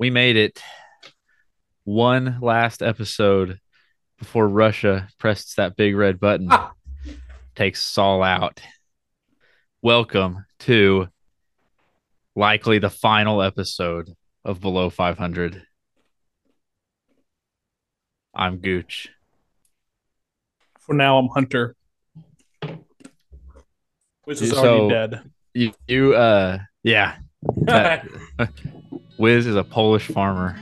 we made it one last episode before Russia presses that big red button, Ah. takes us all out. Welcome to likely the final episode of Below 500. I'm Gooch. For now, I'm Hunter, which is So- already dead. You, you uh, yeah. That- Wiz is a Polish farmer.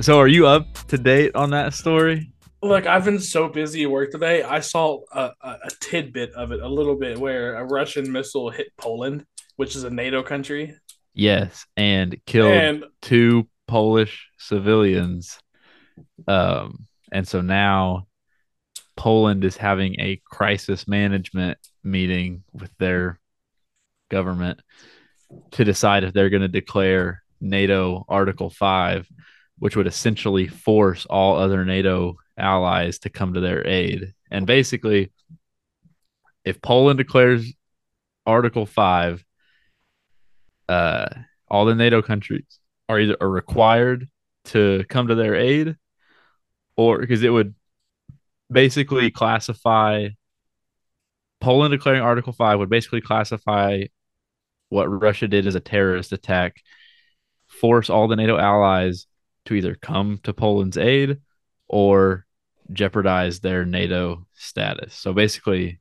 So, are you up to date on that story? Look, I've been so busy at work today. I saw a, a, tidbit of it, a little bit, where a Russian missile hit Poland, which is a NATO country, Yes, and killed and two Polish civilians. Um, and so now Poland is having a crisis management meeting with their government to decide if they're going to declare NATO Article 5, which would essentially force all other NATO allies to come to their aid. And basically, if Poland declares Article 5, uh, all the NATO countries are either are required to come to their aid or because it would basically classify Poland declaring Article 5 would basically classify what Russia did as a terrorist attack, force all the NATO allies to either come to Poland's aid or jeopardize their NATO status. So basically,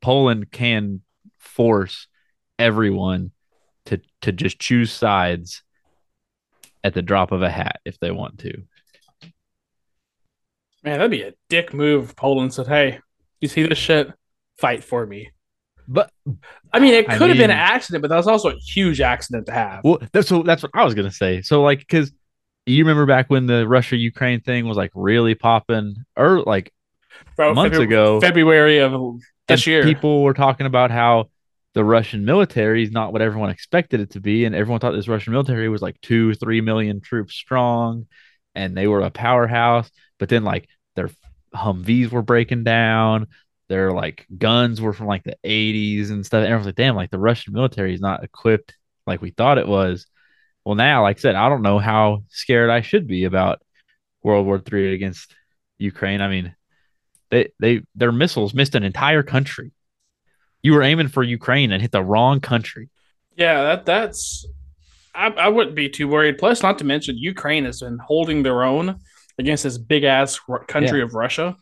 Poland can force everyone to to just choose sides at the drop of a hat if they want to. man, that'd be a dick move. Poland said, "Hey, you see this shit? Fight for me." But I mean, it I could have been an accident, but that was also a huge accident to have. well, that's so that's what I was gonna say. So like, because you remember back when the Russia Ukraine thing was like really popping, or like Bro, months Febru- ago, February of this year. people were talking about how the Russian military is not what everyone expected it to be, and everyone thought this Russian military was like two, three million troops strong, and they were a powerhouse. But then like their Humvees were breaking down, their like guns were from like the 80s and stuff. And everyone's like, damn, like the Russian military is not equipped like we thought it was. Well, now, like I said, I don't know how scared I should be about World War Three against Ukraine. I mean, they they their missiles missed an entire country. You were aiming for Ukraine and hit the wrong country. Yeah, that that's. I, I wouldn't be too worried. Plus, not to mention, Ukraine has been holding their own against this big ass country of Russia.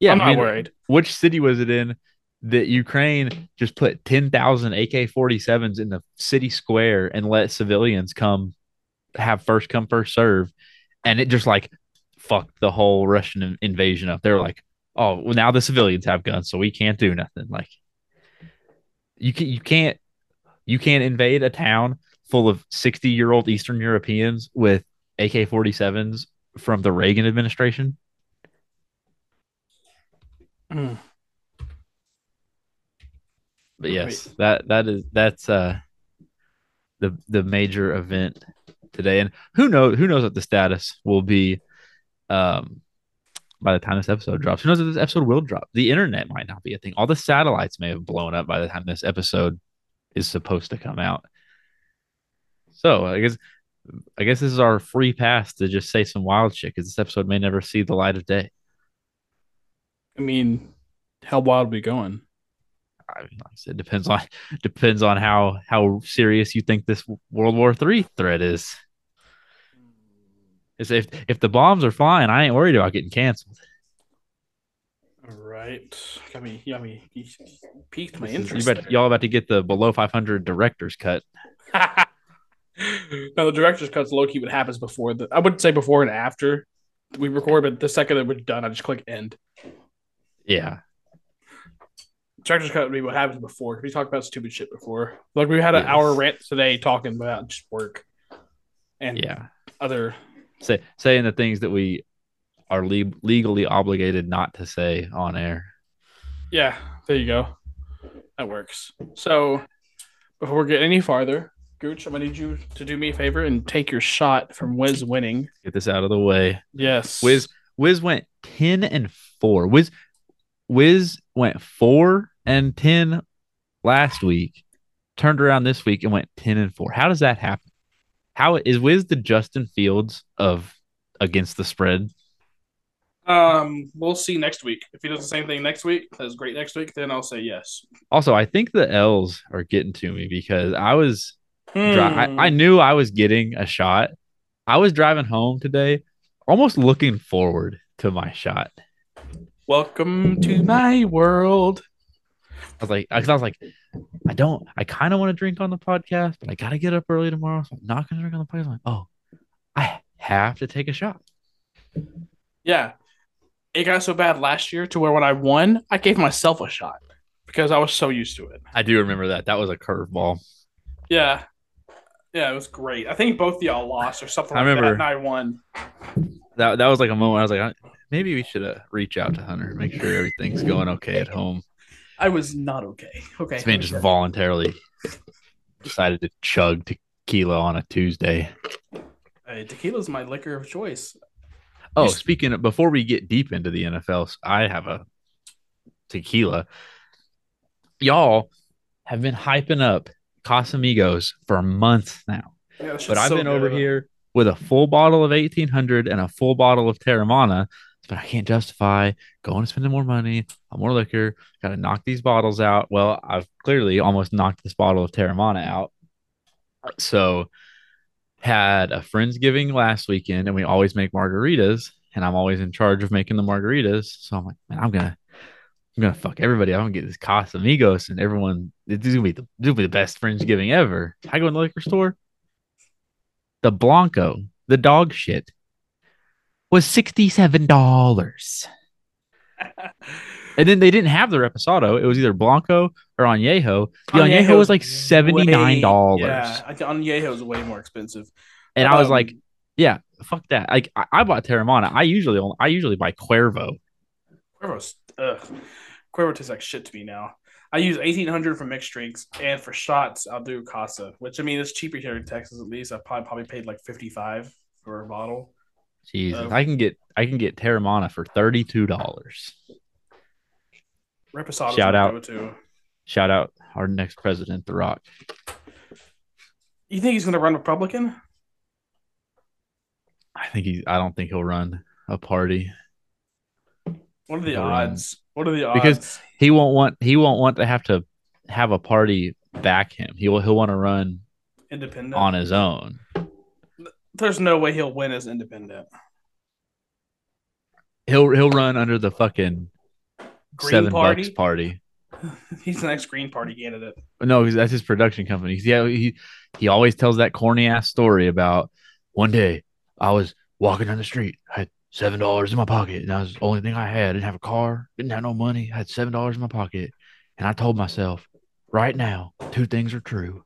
Yeah, I'm I not mean, worried. Which city was it in that Ukraine just put ten thousand AK 47s in the city square and let civilians come have first come first serve, and it just like fucked the whole Russian invasion up. They're like, oh, well now the civilians have guns, so we can't do nothing. Like you can you can't you can't invade a town full of 60 year old Eastern Europeans with AK 47s from the Reagan administration. Mm. But yes, that that is that's uh the the major event today. And who knows who knows what the status will be um by the time this episode drops. Who knows if this episode will drop? The internet might not be a thing. All the satellites may have blown up by the time this episode is supposed to come out. So I guess I guess this is our free pass to just say some wild shit because this episode may never see the light of day. I mean, how wild are we going? I mean, like I said, depends on depends on how how serious you think this World War Three threat is. Is if if the bombs are flying, I ain't worried about getting canceled. All right, got me, got me, piqued my interest. you bet, y'all about to get the below 500 director's cut. now the director's cut's low key what happens before the. I wouldn't say before and after we record, but the second that we're done, I just click end. Yeah, Director's cut would be what happens before. We talked about stupid shit before. Like we had an Yes. hour rant today talking about just work and yeah. other. Say, saying the things that we are le- legally obligated not to say on air. Yeah, there you go. That works. So before we get any farther, Gooch, I'm gonna need you to do me a favor and take your shot from Wiz winning. Get this out of the way. Yes. Wiz Wiz went 10 and 4. Wiz Wiz went 4 and 10 last week. Turned around this week and went 10 and 4. How does that happen? How is Wiz the Justin Fields of against the spread? Um, we'll see next week. If he does the same thing next week, that's great next week, then I'll say yes. Also, I think the L's are getting to me because I was dri- I, Hmm. I knew I was getting a shot. I was driving home today, almost looking forward to my shot. Welcome to my world. I was like, because I was like, I don't, I kind of want to drink on the podcast, but I got to get up early tomorrow. So I'm not going to drink on the podcast. I'm like, oh, I have to take a shot. Yeah. It got so bad last year to where when I won, I gave myself a shot because I was so used to it. I do remember that. That was a curveball. Yeah. Yeah, it was great. I think both of y'all lost or something I like remember- that, and I won. That that was like a moment. I was like, maybe we should uh, reach out to Hunter, make sure everything's going okay at home. I was not okay. Okay. This man just voluntarily decided to chug tequila on a Tuesday. Hey, tequila's my liquor of choice. Oh, You- speaking of, before we get deep into the NFL, I have a tequila. Y'all have been hyping up Casamigos for months now, Yeah, but I've so been over here with a full bottle of 1800 and a full bottle of Teremana. But I can't justify going and spending more money on more liquor. Got to knock these bottles out. Well, I've clearly almost knocked this bottle of Teremana out. So, had a friendsgiving last weekend, and we always make margaritas, and I'm always in charge of making the margaritas. So I'm like, man, I'm gonna, I'm gonna fuck everybody. I'm gonna get this Casamigos, and everyone. This is gonna be the, this will be the best friendsgiving ever. I go in the liquor store. The Blanco, the dog shit, was sixty-seven dollars. And then they didn't have the Reposado. It was either Blanco or Añejo. The Añejo was like seventy-nine dollars. Yeah, Añejo is way more expensive. And I was Um, like, yeah, fuck that. Like I, I bought Teremana. I usually only, I usually buy Cuervo. Cuervo's, ugh. Cuervo tastes like shit to me now. I use 1800 for mixed drinks, and for shots, I'll do Casa, which I mean, it's cheaper here in Texas at least. I probably, probably paid like 55 for a bottle. Jesus, Uh, I can get I can get Teremana for thirty-two dollars. Shout out. Shout out our next president, The Rock. You think he's going to run Republican? I think he. I don't think he'll run a party. What are the He'll run. odds? What are the odds? Because- He won't want. He won't want to have to have a party back him. He will. He'll want to run independent. on his own. There's no way he'll win as independent. He'll he'll run under the fucking Green seven Party? bucks party. He's the next Green Party candidate. No, that's his production company. Yeah, he he always tells that corny ass story about one day I was walking down the street, I had seven dollars in my pocket, and that was the only thing I had. I didn't have a car, didn't have no money, I had seven dollars in my pocket, and I told myself, right now, two things are true: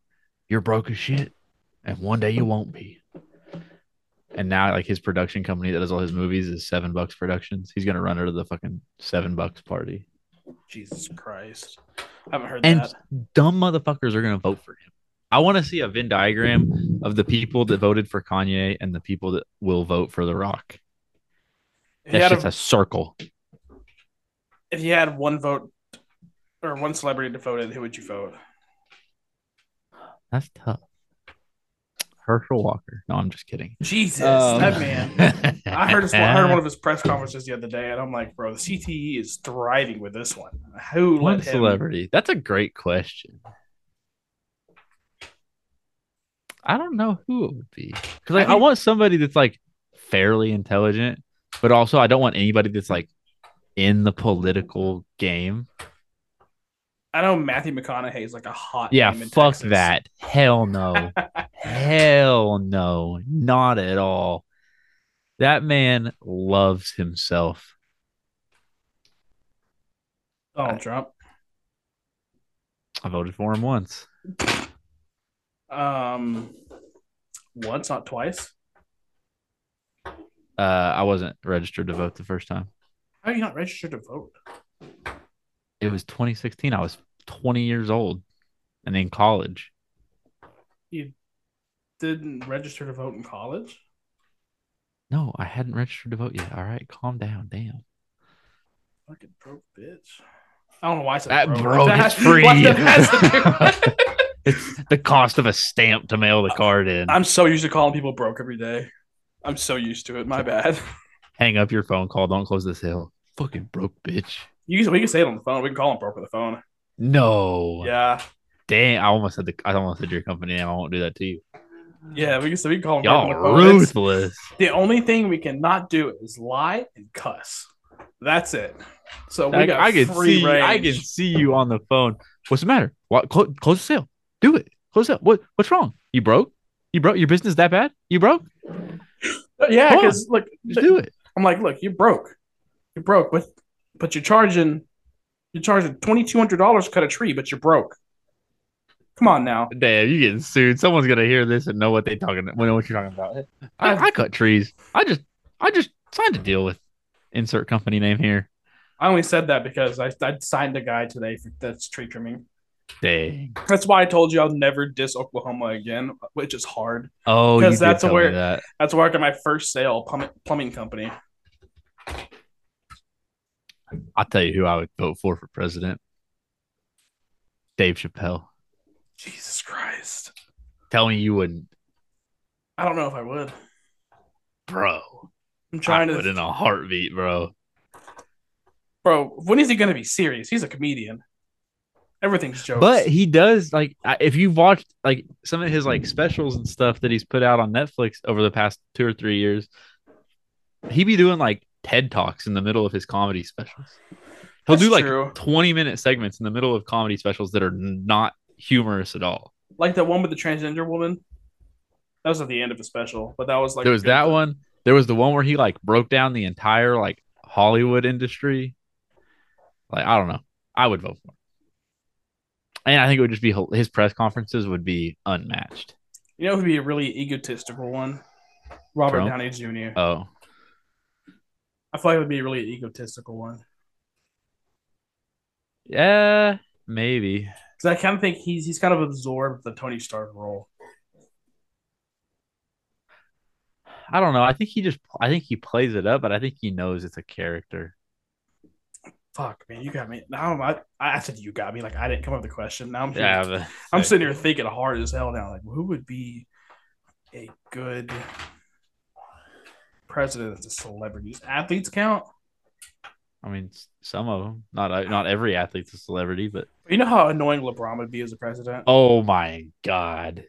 you're broke as shit, and one day you won't be. And now, like his production company that does all his movies is Seven Bucks Productions. He's gonna run under the fucking Seven Bucks party. Jesus Christ. I haven't heard And that. dumb motherfuckers are going to vote for him. I want to see a Venn diagram of the people that voted for Kanye and the people that will vote for The Rock. That's just a, a circle. if you had one vote or one celebrity to vote in, who would you vote? That's tough. Herschel Walker. No, I'm just kidding. Jesus, Um, that man. I heard his, I heard one of his press conferences the other day, and I'm like, bro, the CTE is thriving with this one. Who One let him? celebrity. That's a great question. I don't know who it would be because like, I I, want somebody that's like fairly intelligent, but also I don't want anybody that's like in the political game. I know Matthew McConaughey is like a hot. Yeah, fuck Texas. that. Hell no. Hell no. Not at all. That man loves himself. Donald Trump. I voted for him once. Um, once, not twice. Uh, I wasn't registered to vote the first time. How are you not registered to vote? It was 2016. I was 20 years old and in college. You didn't register to vote in college. No, I hadn't registered to vote yet. All right, calm down. Damn. Fucking broke bitch. I don't know why I said That broke. broke That- is free. what that has to do- It's the cost of a stamp to mail the card in. I'm so used to calling people broke every day. I'm so used to it. My bad. Hang up your phone call. Don't close the sale. Fucking broke bitch. You can, we can say it on the phone. We can call them broke on the phone. No. Yeah, Dang. I almost said the. I almost said your company name. I won't do that to you. yeah. We can say we can call them Y'all broke on the phone. It's- ruthless. The only thing we cannot do is lie and cuss. That's it. So we I, got I can free see. range. I can see you on the phone. What's the matter? What? Close, close the sale. Do it. Close it. What? What's wrong? You broke? You broke? Your business that bad? You broke? yeah, because look, Just do it. I'm like, look, you broke. You're broke, but but you're charging you're charging twenty two hundred dollars to cut a tree, but you're broke. Come on now. Damn, You're getting sued. Someone's gonna hear this and know what they talking. Know what you're talking about. I, I've- cut trees. I just, I just signed a deal with insert company name here. I only said that because I, I signed a guy today for that's tree trimming. Dang. That's why I told you I'll never diss Oklahoma again, which is hard. Oh, Because that's where- that. That's where I got my first sale, plumbing, plumbing company. I'll tell you who I would vote for for president. Dave Chappelle. Jesus Christ. Tell me you wouldn't, I don't know if I would. bro. I'm trying would to Put in a heartbeat, bro. Bro, when is he gonna be serious? He's a comedian. Everything's jokes. But he does like if you've watched like some of his like specials and stuff that he's put out on Netflix over the past two or three years, he be doing like TED talks in the middle of his comedy specials. He'll That's do like true. 20 minute segments in the middle of comedy specials that are not humorous at all. like the one with the transgender woman. That was at the end of the special, but that was like there was that one. There was the one where he like broke down the entire like Hollywood industry. Like I don't know. I would vote for him. And I think it would just be his press conferences would be unmatched. You know it would be a really egotistical one? Robert Trump? Downey Jr. Oh, I feel like it would be a really egotistical one. yeah, maybe. Because I kind of think he's he's kind of absorbed the Tony Stark role. I don't know. I think he just I think he plays it up, but I think he knows it's a character. Fuck, man, you got me. Now I'm, I, I said you got me. Like I didn't come up with the question. Now I'm here- Yeah, but I'm sitting here thinking hard as hell now. Like who would be a good president as a celebrity? Athletes count? I mean, some of them. Not uh, not every athlete's a celebrity, but You know how annoying LeBron would be as a president. oh my god,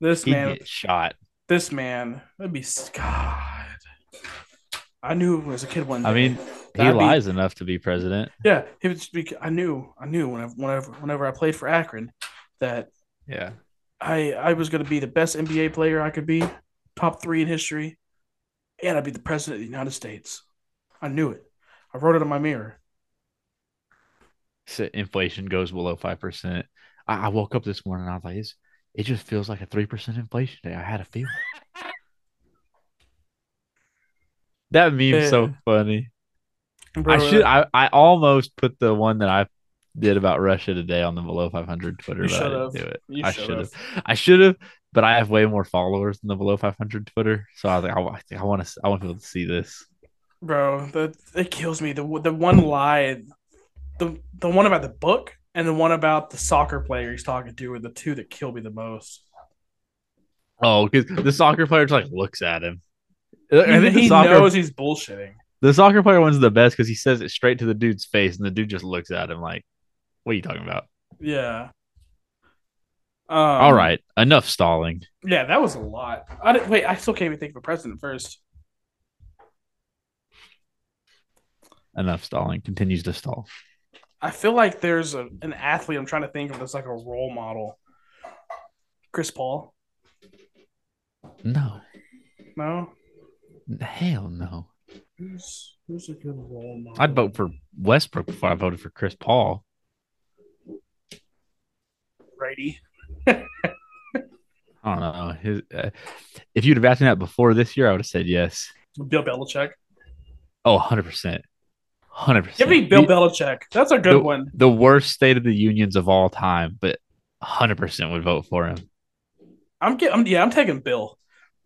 this he man, get shot. this man would be God. I knew as a kid one day. I mean, he That'd be- lies enough to be president. yeah, he would speak. I knew, I knew whenever, whenever, whenever I played for Akron, that Yeah. I, I was going to be the best NBA player I could be, top three in history, and I'd be the president of the United States. I knew it. I wrote it on my mirror. So inflation goes below five percent. I, I woke up this morning and I was like, it's, it just feels like a three percent inflation day. I had a feeling. that meme's so funny. Bro, I should. I, I almost put the one that I did about Russia today on the below 500 Twitter, You but I didn't should've. do it. You I should have. I should have, but I have way more followers than the below 500 Twitter, so I was like, I, I want to. I want people to see this. bro, that it kills me. The the one lie, the the one about the book and the one about the soccer player he's talking to are the two that kill me the most. Oh, because the soccer player just like looks at him. I think he soccer, knows he's bullshitting. the soccer player one's the best because he says it straight to the dude's face, and the dude just looks at him like, "What are you talking about?" Yeah. Um, All right, enough stalling. Yeah, that was a lot. I didn't, wait, I still can't even think of a president first. Enough stalling. Continues to stall. I feel like there's a, an athlete I'm trying to think of that's like a role model. Chris Paul. No, No. hell no. Who's who's a good role model? I'd vote for Westbrook before I voted for Chris Paul. Brady. I don't know. His, uh, if you'd have asked me that before this year, I would have said yes. Bill Belichick. Oh, 100%. 100%. Give me Bill the, Belichick. That's a good the- one. the worst state of the unions of all time, but 100% would vote for him. I'm getting. Yeah, I'm taking Bill.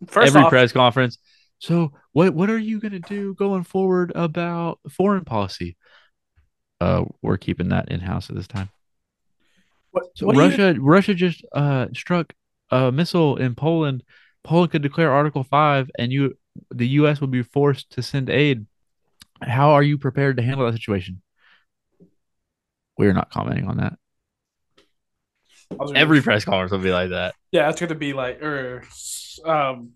First Every off, press conference. So what what are you gonna do going forward about foreign policy? Uh, we're keeping that in house at this time. What, So what do you- Russia Russia just uh struck a missile in Poland. Poland could declare Article Five, and you the U.S. would be forced to send aid. How are you prepared to handle that situation? We're not commenting on that. I was gonna- Every press conference will be like that. Yeah, it's gonna be like or um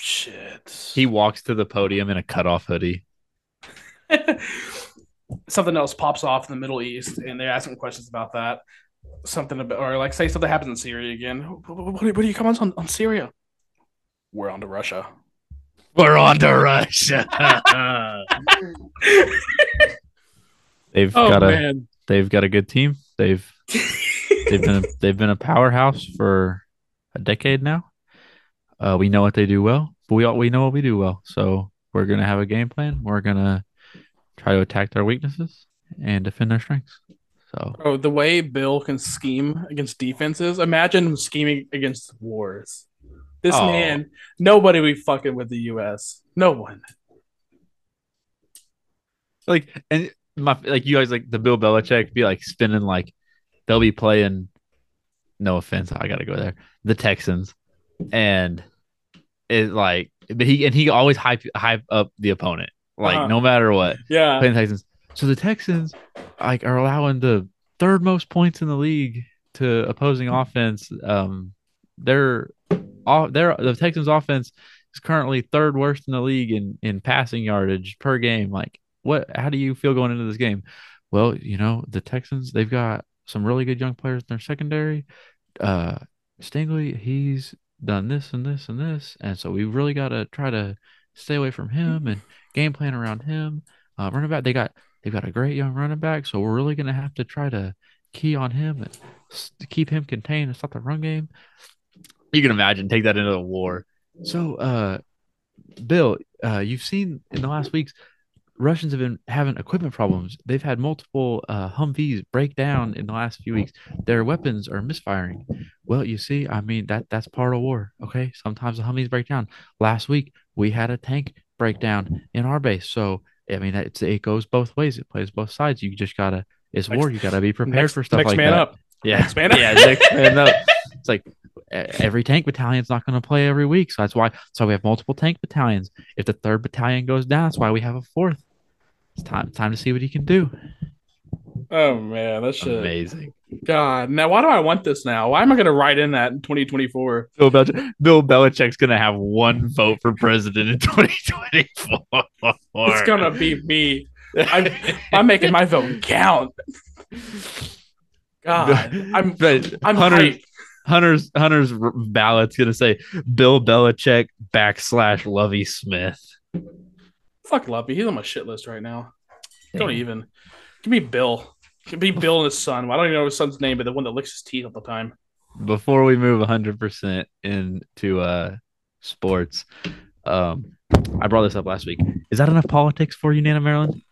shit. He walks to the podium in a cutoff hoodie. something else pops off in the Middle East and they're asking questions about that. Something about or like say something happens in Syria again. What, what, what do you comment on, on Syria? We're on to Russia. We're on to Russia. they've Oh got a man. they've got a good team. They've they've been a, they've been a powerhouse for a decade now. Uh, we know what they do well, but we all we know what we do well. So we're gonna have a game plan. We're gonna try to attack their weaknesses and defend their strengths. So Oh, the way Bill can scheme against defenses. Imagine him scheming against wars. This Oh. man, nobody be fucking with the U.S. No one. like and my like you guys like the Bill Belichick be like spinning like they'll be playing. No offense, I gotta go there. The Texans, and it like, but he and he always hype hype up the opponent, like Uh-huh. no matter what. Yeah. Playing Texans. So the Texans like are allowing the third most points in the league to opposing offense. Um, they're all they're the Texans offense is currently third worst in the league in in passing yardage per game. Like, what? How do you feel going into this game? Well, you know the Texans they've got some really good young players in their secondary. Uh, Stingley he's done this and this and this, and so we've really got to try to stay away from him and game plan around him. Uh, running back they got they've got a great young running back, so we're really gonna have to try to key on him and to keep him contained and stop the run game. You can imagine take that into the war. So, uh, Bill, uh, you've seen in the last weeks, Russians have been having equipment problems. They've had multiple uh, Humvees break down in the last few weeks. Their weapons are misfiring. Well, you see, I mean that that's part of war. Okay, sometimes the Humvees break down. Last week we had a tank break down in our base. So I mean, it's it goes both ways. It plays both sides. You just gotta. It's Next- war. You gotta be prepared next, for stuff next like man that. up. Yeah, Next man up. yeah, next man up. It's like every tank battalion's not going to play every week, so that's why. So we have multiple tank battalions. If the third battalion goes down, that's why we have a fourth. It's time time to see what he can do. Oh man, that's. Amazing. God, now why do I want this now? Why am I gonna write in that in 2024? Bill, Belichick, Bill Belichick's going to have one vote for president in 2024. It's gonna be me. I'm, I'm making my vote count. God, I'm But I'm Hunter's, hyped. Hunter's Hunter's ballot's going to say Bill Belichick backslash Lovie Smith. Fuck Lovie. He's on my shit list right now. Don't even. Give me Bill. Give me Bill and his son. I don't even know his son's name, but the one that licks his teeth all the time. before we move 100% into uh sports um i brought this up last week. Is that enough politics for you nana maryland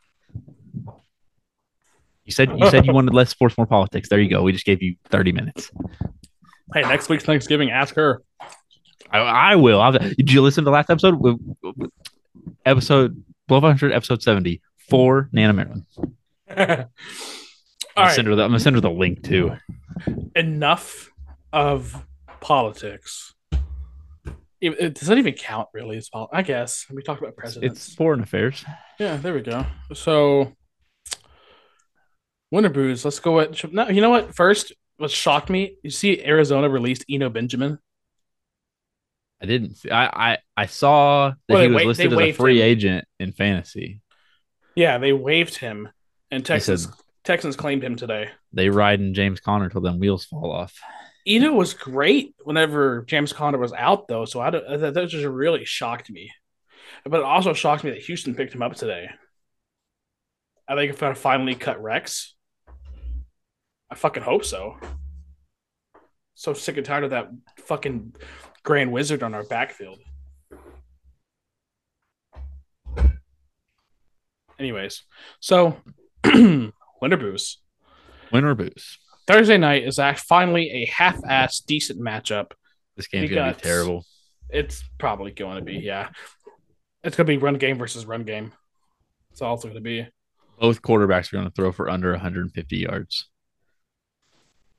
you said you said you wanted less sports more politics. There you go. We just gave you 30 minutes. Hey, next week's Thanksgiving, ask her. i, I will. I'll, did you listen to the last episode? Episode 1200 episode 70 for nana maryland All I'm gonna, send her the, I'm gonna send her the link too enough of politics. It, it- uh, does that even count? Really? It's pol- I guess we talked about presidents. it's foreign affairs Yeah, there we go. So, winter booze. Let's go at. No, you know what? First, what shocked me? You see, Arizona released Eno Benjamin. I didn't. See, I I I saw that Well, he was wa- listed as a free him. agent in fantasy. Yeah, they waived him, and Texas said- Texans claimed him today. They ride in James Conner till them wheels fall off. Eno was great whenever James Conner was out, though. So I don't, that, that just really shocked me. But it also shocked me that Houston picked him up today. I think if I finally cut Rex, I fucking hope so. So sick and tired of that fucking Grand Wizard on our backfield. Anyways, so Winter Boost. Win or booze. Thursday night is finally a half-ass decent matchup This game's We gonna got- be terrible. It's probably going to be, yeah. It's going to be run game versus run game. It's also going to be. Both quarterbacks are going to throw for under 150 yards.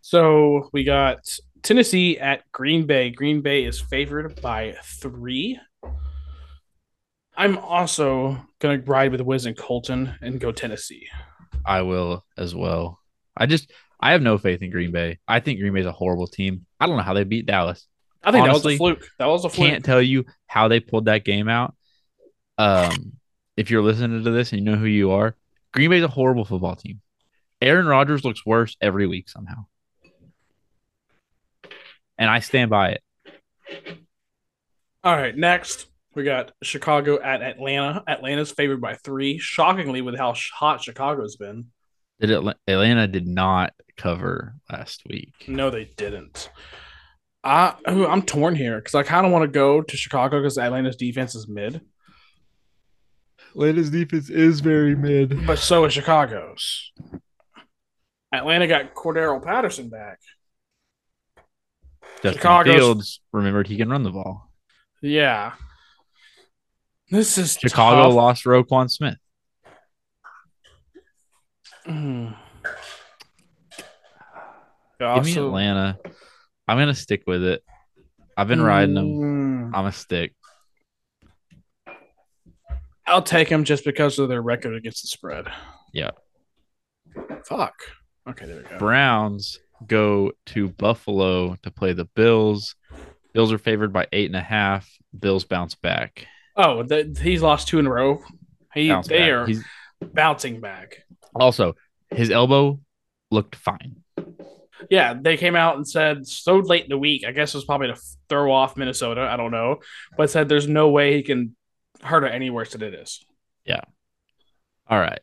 So we got Tennessee at Green Bay. Green Bay is favored by three. I'm also going to ride with Wiz and Colton and go Tennessee. I will as well. I just I have no faith in Green Bay. I think Green Bay is a horrible team. I don't know how they beat Dallas. I think Honestly, that was a fluke. That was a fluke. Can't tell you how they pulled that game out. Um, if you're listening to this and you know who you are, Green Bay's a horrible football team. Aaron Rodgers looks worse every week somehow. And I stand by it. All right, next we got Chicago at Atlanta. Atlanta's favored by three. Shockingly, with how hot Chicago's been. Did Atla- Atlanta did not cover last week. No, they didn't. I I'm torn here because I kind of want to go to Chicago because Atlanta's defense is mid, Atlanta's defense is very mid. but so is Chicago's. Atlanta got Cordarrelle Patterson back. Justin Chicago's- Fields remembered he can run the ball. Yeah, this is Chicago tough. lost Roquan Smith. Mm. Give me Atlanta. I'm gonna stick with it. I've been riding them. Mm. I'm a stick. I'll take them just because of their record against the spread. Yeah. Fuck. Okay, there we go. Browns go to Buffalo to play the Bills. Bills are favored by eight and a half. Bills bounce back. Oh, the, he's lost two in a row. He Bounce they back. are He's bouncing back. also his elbow looked fine. Yeah, they came out and said so late in the week. I guess it was probably to throw off Minnesota. I don't know, but said there's no way he can hurt it any worse than it is. Yeah. All right.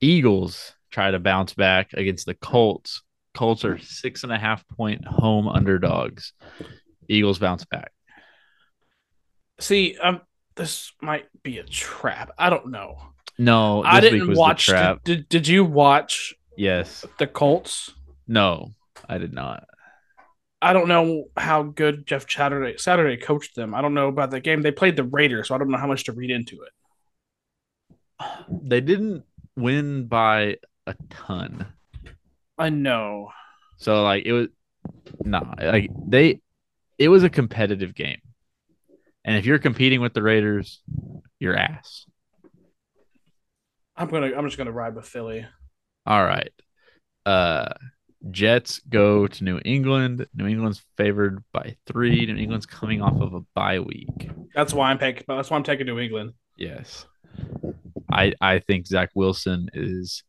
Eagles try to bounce back against the Colts. Colts are six and a half point home underdogs. Eagles bounce back. See, um, this might be a trap. I don't know. No, I didn't watch. Did, did did you watch Yes. the Colts? No, I did not. I don't know how good Jeff Saturday Saturday coached them. I don't know about the game. They played the Raiders, so I don't know how much to read into it. They didn't win by a ton. I know. So like it was nah, like they it was a competitive game. And if you're competing with the Raiders, you're ass. I'm gonna. I'm just gonna ride with Philly. All right. Uh Jets go to New England. New England's favored by three. New England's coming off of a bye week. That's why I'm taking. That's why I'm taking New England. Yes. I I think Zach Wilson is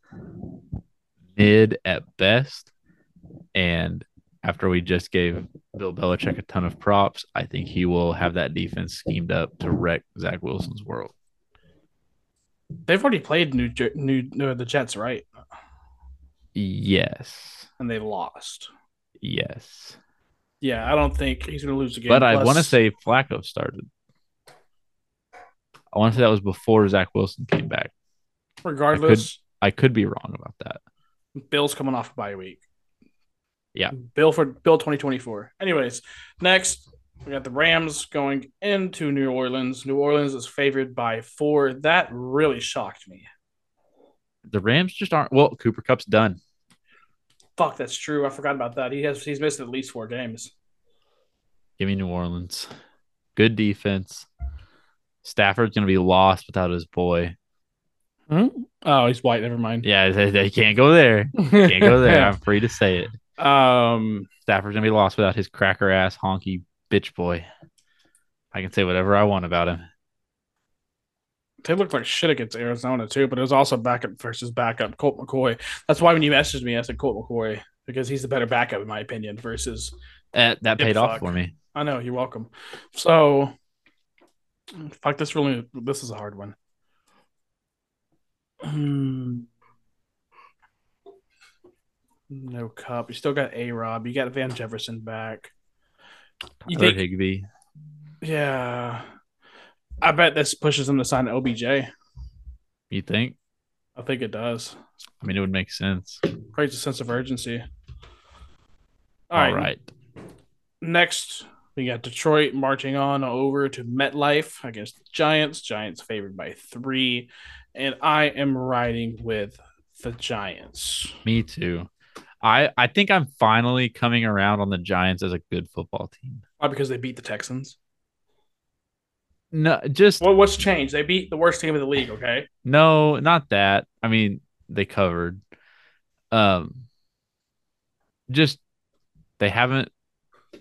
mid at best. And after we just gave Bill Belichick a ton of props, I think he will have that defense schemed up to wreck Zach Wilson's world. They've already played New Jer- New the Jets, right? Yes. And they lost. Yes. Yeah, I don't think he's gonna lose the game. But I want to say Flacco started. I want to say that was before Zach Wilson came back. regardless, I could be wrong about that. Bill's coming off a bye week. Yeah. Bill for Bill 2024. Anyways, next we got the Rams going into New Orleans. New Orleans is favored by four. That really shocked me. The Rams just aren't well, Cooper Kupp's done. Fuck, that's true. I forgot about that. He has he's missed at least four games. Give me New Orleans. Good defense. Stafford's gonna be lost without his boy. Hmm? Oh, he's white. Never mind. Yeah, they, they can't go there. Can't go there. I'm free to say it. Um, Stafford's gonna be lost without his cracker ass honky bitch boy. I can say whatever I want about him. they looked like shit against Arizona too, but it was also backup versus backup. Colt McCoy. That's why when you messaged me, I said Colt McCoy because he's the better backup in my opinion. Versus, That, that paid off fuck. for me. I know you're welcome. So, fuck this. Really, this is a hard one. No Kupp. You still got A Rob. You got Van Jefferson back. You Tyler think? Higbee. Yeah. I bet this pushes them to sign OBJ. You think? I think it does. I mean, it would make sense. Creates a sense of urgency. All right. Next, We got Detroit marching on over to MetLife against the Giants. Giants favored by three. And I am riding with the Giants. Me too. I I think I'm finally coming around on the Giants as a good football team. Why? Because they beat the Texans. No, just Well, what's changed? They beat the worst team in the league, okay? no, not that. I mean, they covered. Um, just they haven't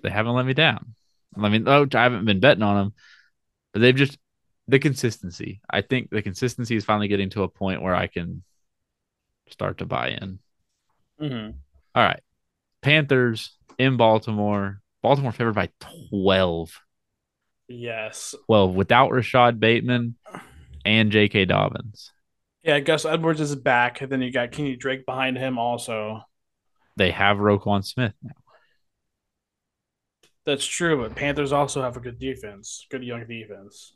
they haven't let me down. I mean, oh, I haven't been betting on them, but they've just the consistency. I think the consistency is finally getting to a point where I can start to buy in. Mm-hmm. All right, Panthers in Baltimore. Baltimore favored by twelve. Yes. Well, without Rashod Bateman and J.K. Dobbins, Yeah, Gus Edwards is back. And then you got Kenny Drake behind him also. they have Roquan Smith now. That's true, but Panthers also have a good defense, good young defense.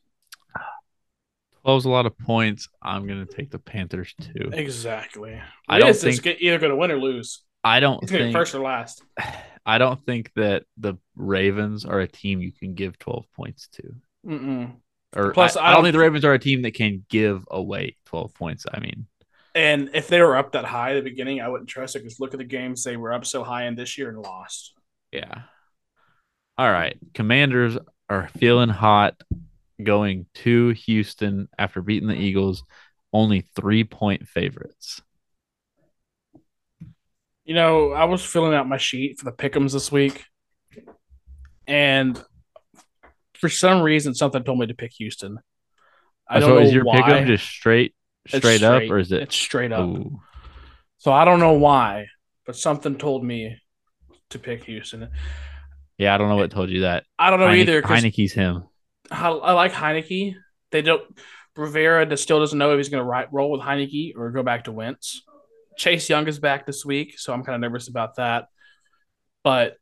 12's a lot of points. I'm gonna take the Panthers too. Exactly. I don't is think- get- either going to win or lose. I don't to think first or last. I don't think that the Ravens are a team you can give 12 points to. Mm-mm. Or Plus, I, I I don't don't think the Ravens are a team that can give away 12 points. I mean, And if they were up that high at the beginning, I wouldn't trust it because look at the games they were up so high in this year and lost. yeah. All right. Commanders are feeling hot going to Houston after beating the Eagles, only three point favorites. You know, I was filling out my sheet for the pickums this week, and for some reason, something told me to pick Houston. I so don't is know your why. pick 'em just straight It's straight, up or is it It's straight up. Ooh. So I don't know why, but something told me to pick Houston. Yeah, I don't know what told you that. I don't know Heine- either. Heinicke's him. I, I like Heinicke. They don't. Rivera still doesn't know if he's going to roll with Heinicke or go back to Wentz. Chase Young is back this week, so I'm kind of nervous about that. But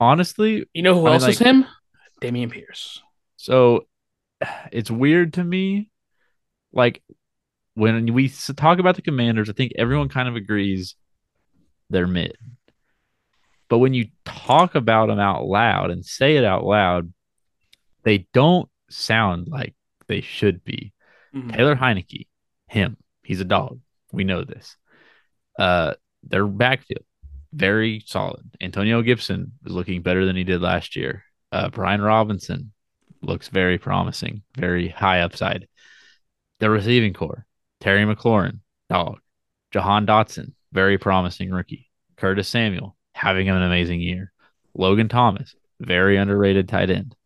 Honestly, you know who I mean, else is him? Dameon Pierce. So it's weird to me. Like when we talk about the commanders, I think everyone kind of agrees they're mid. But when you talk about them out loud and say it out loud, they don't sound like they should be. Mhm. Taylor Heinicke, him, he's a dog. We know this. Uh, their backfield, very solid. Antonio Gibson is looking better than he did last year. Uh, Brian Robinson looks very promising, very high upside. The receiving core, Terry McLaurin, dog. Jahan Dotson, very promising rookie. Curtis Samuel, having an amazing year. Logan Thomas, very underrated tight end.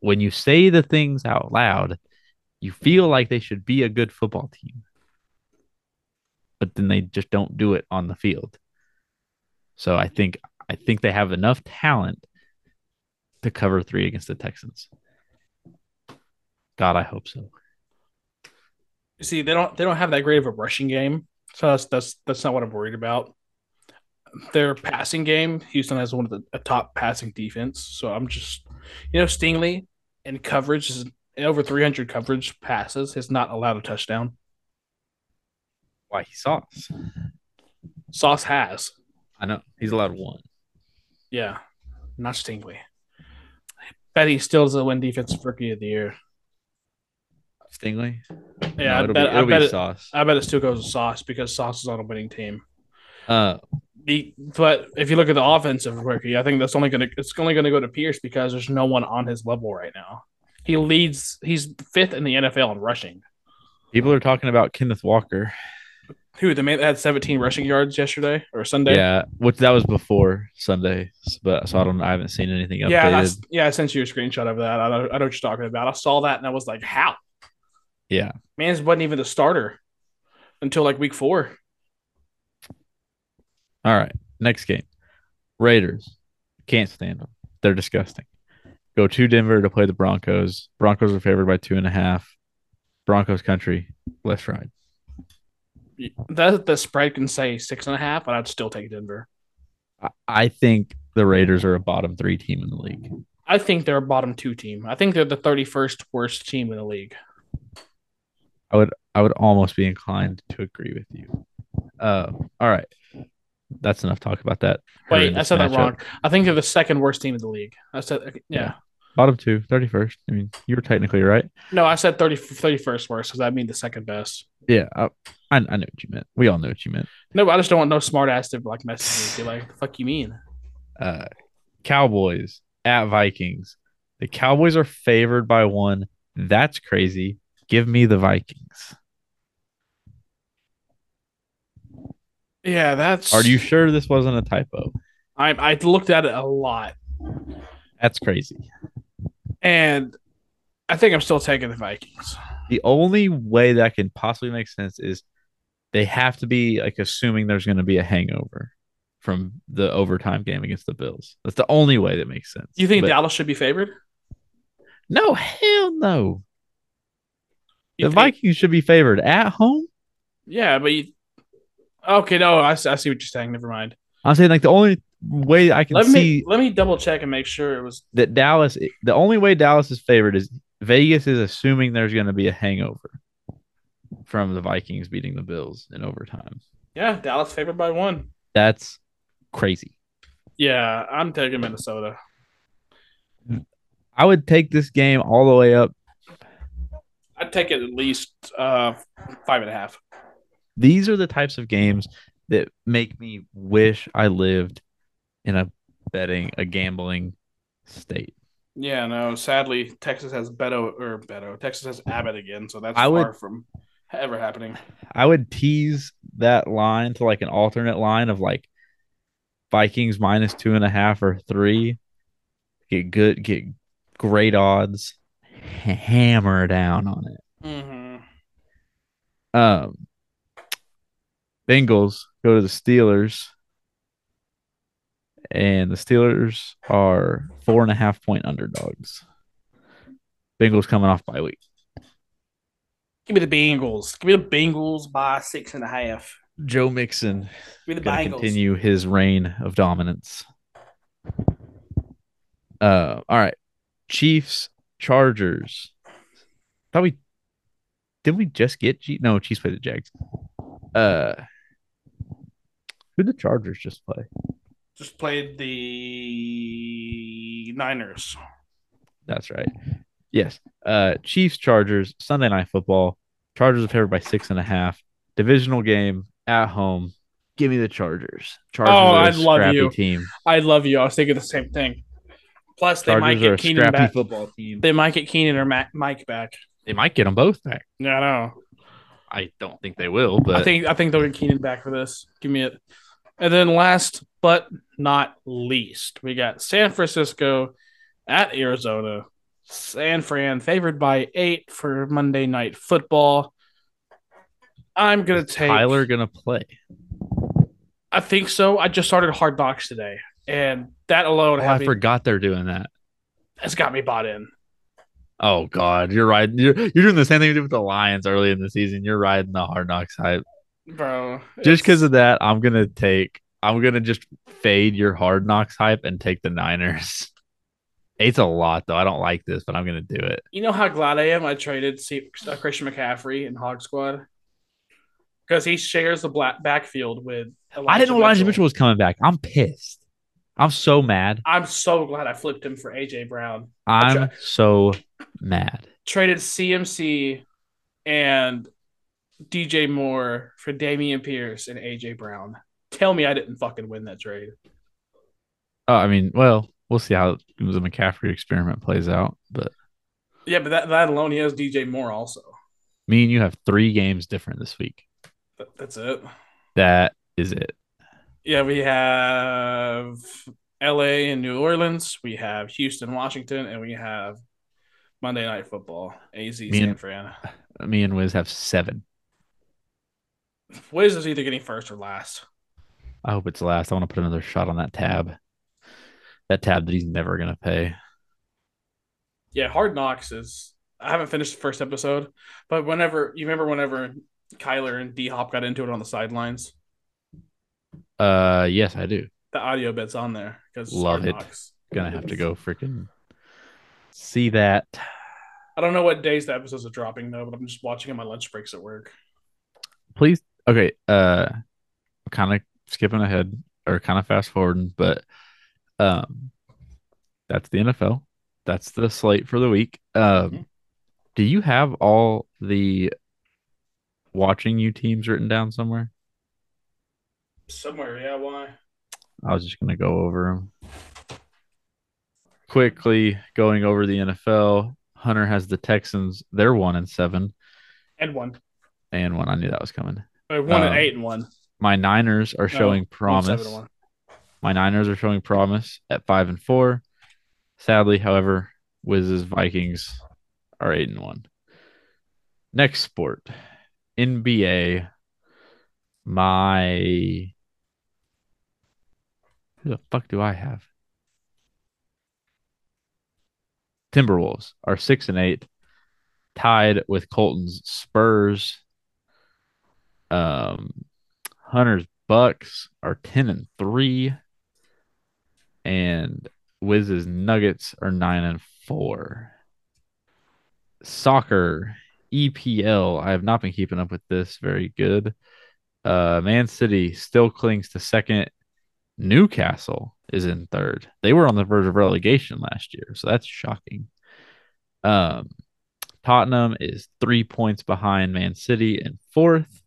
When you say the things out loud, you feel like they should be a good football team. But then they just don't do it on the field. So I think I think they have enough talent to cover three against the Texans. God, I hope so. You see, they don't they don't have that great of a rushing game, so that's that's that's not what I'm worried about. Their passing game, Houston has one of the top passing defense, so I'm just, you know, Stingley and coverage is over 300 coverage passes has not allowed a touchdown. Why he sauce? Sauce has, I know he's allowed one. yeah, not Stingley. Bet he still doesn't win defensive rookie of the year. Stingley. Yeah, No, I it'll bet, be, I, it'll bet be it, sauce. I bet it still goes to Sauce because Sauce is on a winning team. Uh, The, but if you look at the offensive rookie, I think that's only gonna it's only gonna go to Pierce because there's no one on his level right now. He leads. He's fifth in the NFL in rushing. people are talking about Kenneth Walker. Who the man that had 17 rushing yards yesterday or Sunday? Yeah, which that was before Sunday, but so I don't. I haven't seen anything updated. yeah, that's, yeah. I sent you a screenshot of that. I know, I know what you're talking about. I saw that and I was like, how? yeah. Man's wasn't even the starter until like week four. All right. Next game. Raiders. Can't stand them. They're disgusting. Go to Denver to play the Broncos. Broncos are favored by two and a half. Broncos country. Let's ride. That the spread can say six and a half, but I'd still take Denver. I, think the Raiders are a bottom three team in the league. I think they're a bottom two team. I think they're the 31st worst team in the league. I would I would almost be inclined to agree with you. Uh, all right. that's enough talk about that. Wait, I said that wrong. I think they're the second worst team in the league. I said yeah. Yeah. Bottom two, 31st. I mean, you were technically right. No, I said 30, 31st worst because I mean the second best. Yeah, I, I, I know what you meant. We all know what you meant. No, I just don't want no smart ass to like message me. Be like, the fuck you mean? Uh, Cowboys at Vikings. The Cowboys are favored by one. That's crazy. Give me the Vikings. Yeah, that's. Are you sure this wasn't a typo? I I looked at it a lot, That's crazy. And I think I'm still taking the Vikings. The only way that can possibly make sense is they have to be like assuming there's going to be a hangover from the overtime game against the Bills. That's the only way that makes sense. You think But- Dallas should be favored? No, hell no. You the think- Vikings should be favored at home. Yeah, but you. Okay, no, I, I see what you're saying. Never mind. I'm saying like the only way I can Let see me let me double check and make sure it was. that Dallas, the only way Dallas is favored is Vegas is assuming there's going to be a hangover from the Vikings beating the Bills in overtime. Yeah, Dallas favored by one. That's crazy. Yeah, I'm taking Minnesota. I would take this game all the way up. I'd take it at least uh five and a half. These are the types of games that make me wish I lived in a betting, a gambling state. Yeah, no. Sadly, Texas has Beto or Beto. Texas has Abbott again, so that's I far would- from ever happening. I would tease that line to like an alternate line of like Vikings minus two and a half or three. Get good, get great odds, hammer down on it. Mm-hmm. Um, Bengals go to the Steelers, and the Steelers are four and a half point underdogs. Bengals coming off bye week. Give me the Bengals. Give me the Bengals by six and a half. Joe Mixon Give me the Bengals. continue his reign of dominance. Uh, all right, Chiefs, Chargers. Thought we did we just get G? No, Chiefs played the Jags. Uh, who the Chargers just play? Just played the Niners. That's right. Yes. Uh, Chiefs, Chargers, Sunday night football. Chargers are favored by six and a half. Divisional game at home. Give me the Chargers. Chargers Oh, are a I'd love scrappy you. team. I love you. I was thinking the same thing. Plus, they might Chargers are get Keenan back. football team. They might get Keenan or Mac- Mike back. They might get them both back. Yeah, I know. I don't think they will, but I think I think they'll get Keenan back for this. Give me it. And then last but not least, we got San Francisco at Arizona. San Fran favored by eight for Monday night football. I'm gonna take Kyler gonna play. I think so. I just started Hard Knocks today, and that alone Oh, I having- forgot they're doing that. It's got me bought in. Oh God, you're right. You're, you're doing the same thing you did with the Lions early in the season. You're riding the hard knocks hype. Bro, Just because of that, I'm gonna take. I'm gonna just fade your hard knocks hype and take the Niners. Eight's a lot though. I don't like this, but I'm gonna do it. You know how glad I am I traded uh, Christian McCaffrey in Hog Squad because he shares the black backfield with. I didn't know Elijah Mitchell was coming back. I'm pissed. I'm so mad. I'm so glad I flipped him for AJ Brown. I'm Okay. so mad. Traded CMC and DJ Moore for Dameon Pierce and AJ Brown. Tell me I didn't fucking win that trade. Oh, I mean, well, we'll see how the McCaffrey experiment plays out. But Yeah, but that, that alone, he has DJ Moore also. me and you have three games different this week. That, that's it. That is it. Yeah, we have LA and New Orleans. We have Houston, Washington, and we have Monday Night Football. AZ Me San and- Fran. Me and Wiz have seven. Wiz is either getting first or last. I hope it's last. I want to put another shot on that tab. That tab that he's never gonna pay. Yeah, Hard Knocks is. I haven't finished the first episode, but whenever you remember, whenever Kyler and D Hop got into it on the sidelines, Uh, yes, I do. the audio bit's on there because Love it. Gonna have to go freaking see that. I don't know what days the episodes are dropping though, but I'm just watching on my lunch breaks at work. Please. Okay. Uh, kind of skipping ahead or kind of fast forwarding, but um, that's the NFL. That's the slate for the week. Um, Mhm. do you have all the watching you teams written down somewhere? Somewhere, yeah. Why? I was just gonna go over them quickly. Going over the NFL. Hunter has the Texans. They're one and seven, And one. and one. I knew that was coming. Uh, one and Um, eight and one. My Niners are No, showing promise. seven and one. My Niners are showing promise at five and four. Sadly, however, Wiz's Vikings are eight and one. Next sport, NBA. My who the fuck do I have? Timberwolves are six and eight, tied with Colton's Spurs. Um, Hunter's Bucks are ten and three, and Wiz's Nuggets are nine and four. Soccer EPL. I have not been keeping up with this very good. Uh, Man City still clings to second. Newcastle is in third. They were on the verge of relegation last year, so that's shocking. Um, Tottenham is three points behind Man City in fourth,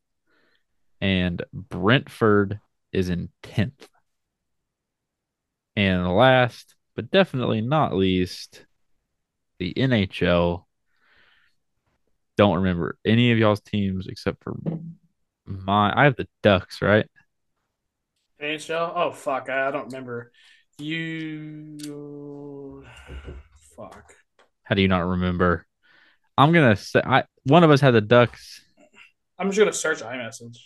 and Brentford is in tenth. And last, but definitely not least, the NHL. Don't remember any of y'all's teams except for my. I have the Ducks, right? NHL. Oh fuck, I, I don't remember. You. Fuck. How do you not remember? I'm gonna say I one of us had the Ducks. I'm just gonna search iMessage.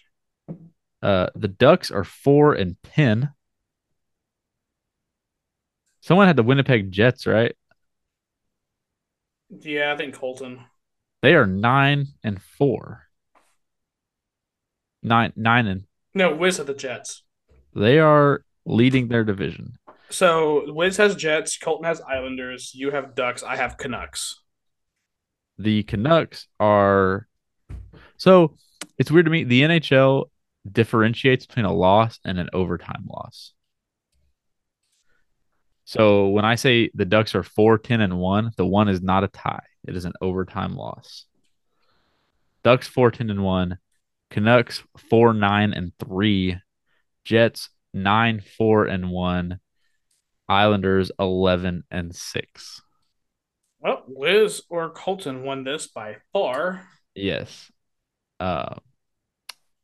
Uh, the Ducks are four and ten. Someone had the Winnipeg Jets, right? Yeah, I think Colton. They are nine and four. Nine nine and No, Wiz had the Jets. they are leading their division. So Wiz has Jets. Colton has Islanders. You have Ducks. I have Canucks. The Canucks are so it's weird to me. The NHL differentiates between a loss and an overtime loss. So when I say the Ducks are 4 10 and 1, the one is not a tie. It is an overtime loss. Ducks 4 10 and 1, Canucks 4 9 and 3, Jets 9 4 and 1, Islanders 11 and 6. Well, Liz or Colton won this by far. Yes. Uh,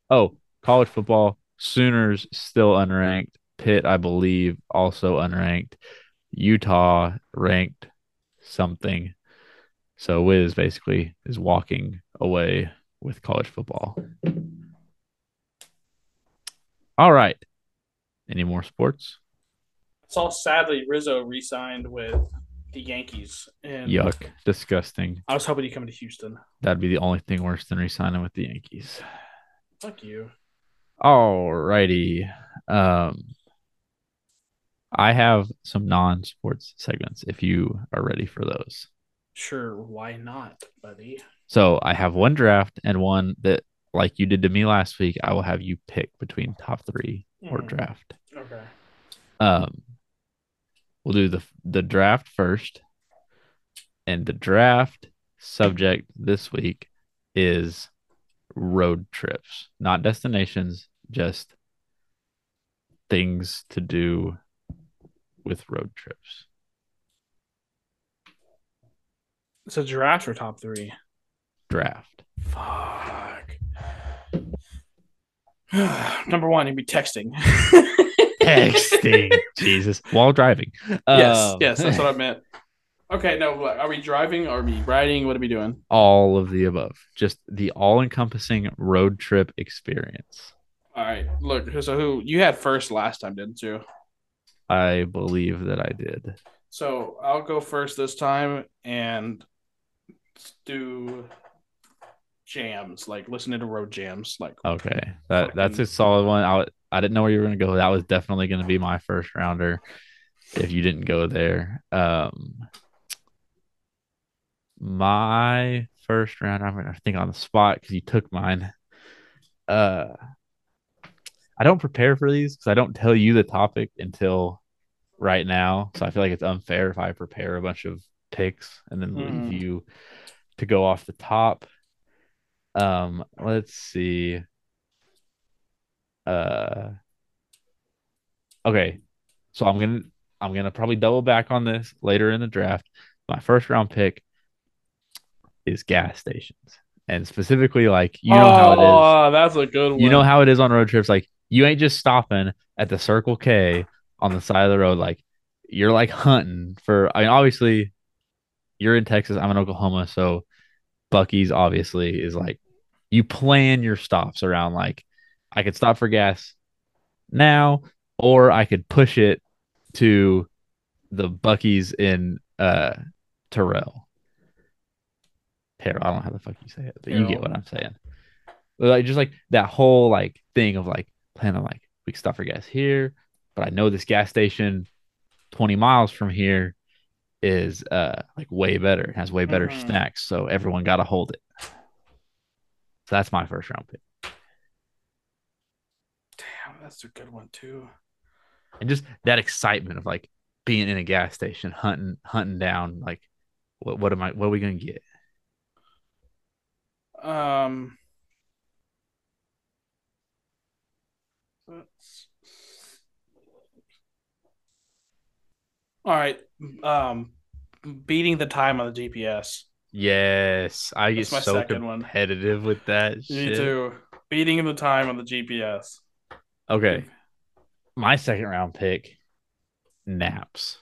oh, college football. Sooners still unranked. Pitt, I believe, also unranked. Utah ranked something. So Wiz basically is walking away with college football. All right. Any more sports? saw sadly Rizzo re-signed with the Yankees, and Yuck. Disgusting. I was hoping he'd come to Houston. That'd be the only thing worse than resigning with the Yankees. Fuck you. All righty. Um, I have some non-sports segments if you are ready for those. Sure, why not, buddy? So I have one draft and one that, like you did to me last week, I will have you pick between top three or Mhm. draft. Okay. Um, we'll do the the draft first, and the draft subject this week is road trips, not destinations, just things to do with road trips. So draft or top three. Draft. Fuck. Number one, you'd be texting. Texting, Jesus, while driving. yes, Um, yes, that's what I meant. Okay, no, what, are we driving? Are we riding? What are we doing? all of the above. Just the all-encompassing road trip experience. All right, look. So who you had first last time, didn't you? I believe that I did. So I'll go first this time and do jams, like listening to road jams, like Okay, that that's a solid one. I I didn't know where you were gonna go. That was definitely gonna be my first rounder. If you didn't go there, um, my first round. I'm gonna think on the spot because you took mine. Uh, I don't prepare for these because I don't tell you the topic until right now. So I feel like it's unfair if I prepare a bunch of picks and then leave Mhm. you to go off the top. Um, let's see. Uh, okay, so I'm gonna I'm gonna probably double back on this later in the draft. My first round pick is gas stations, and specifically like you know how it is. Oh, that's a good one. You know how it is on road trips. Like you ain't just stopping at the Circle K on the side of the road. Like you're like hunting for. I mean, obviously, you're in Texas. I'm in Oklahoma, so Buc-ee's obviously is like you plan your stops around. Like I could stop for gas now, or I could push it to the Buc-ee's in uh Terrell. I don't know how the fuck you say it, but you get what I'm saying. But, like just like that whole like thing of like planning like we can stop for gas here, but I know this gas station 20 miles from here is uh like way better. Has way better Mhm. snacks, so everyone got to hold it. So that's my first round pick. Damn, that's a good one too. And just that excitement of like being in a gas station, hunting hunting down like what what am I what are we gonna get? Um. let's- All right. Um, beating the time on the GPS. Yes, I get That's my so second one. competitive with that Me shit. too. Beating the time on the GPS. Okay, my second round pick, naps.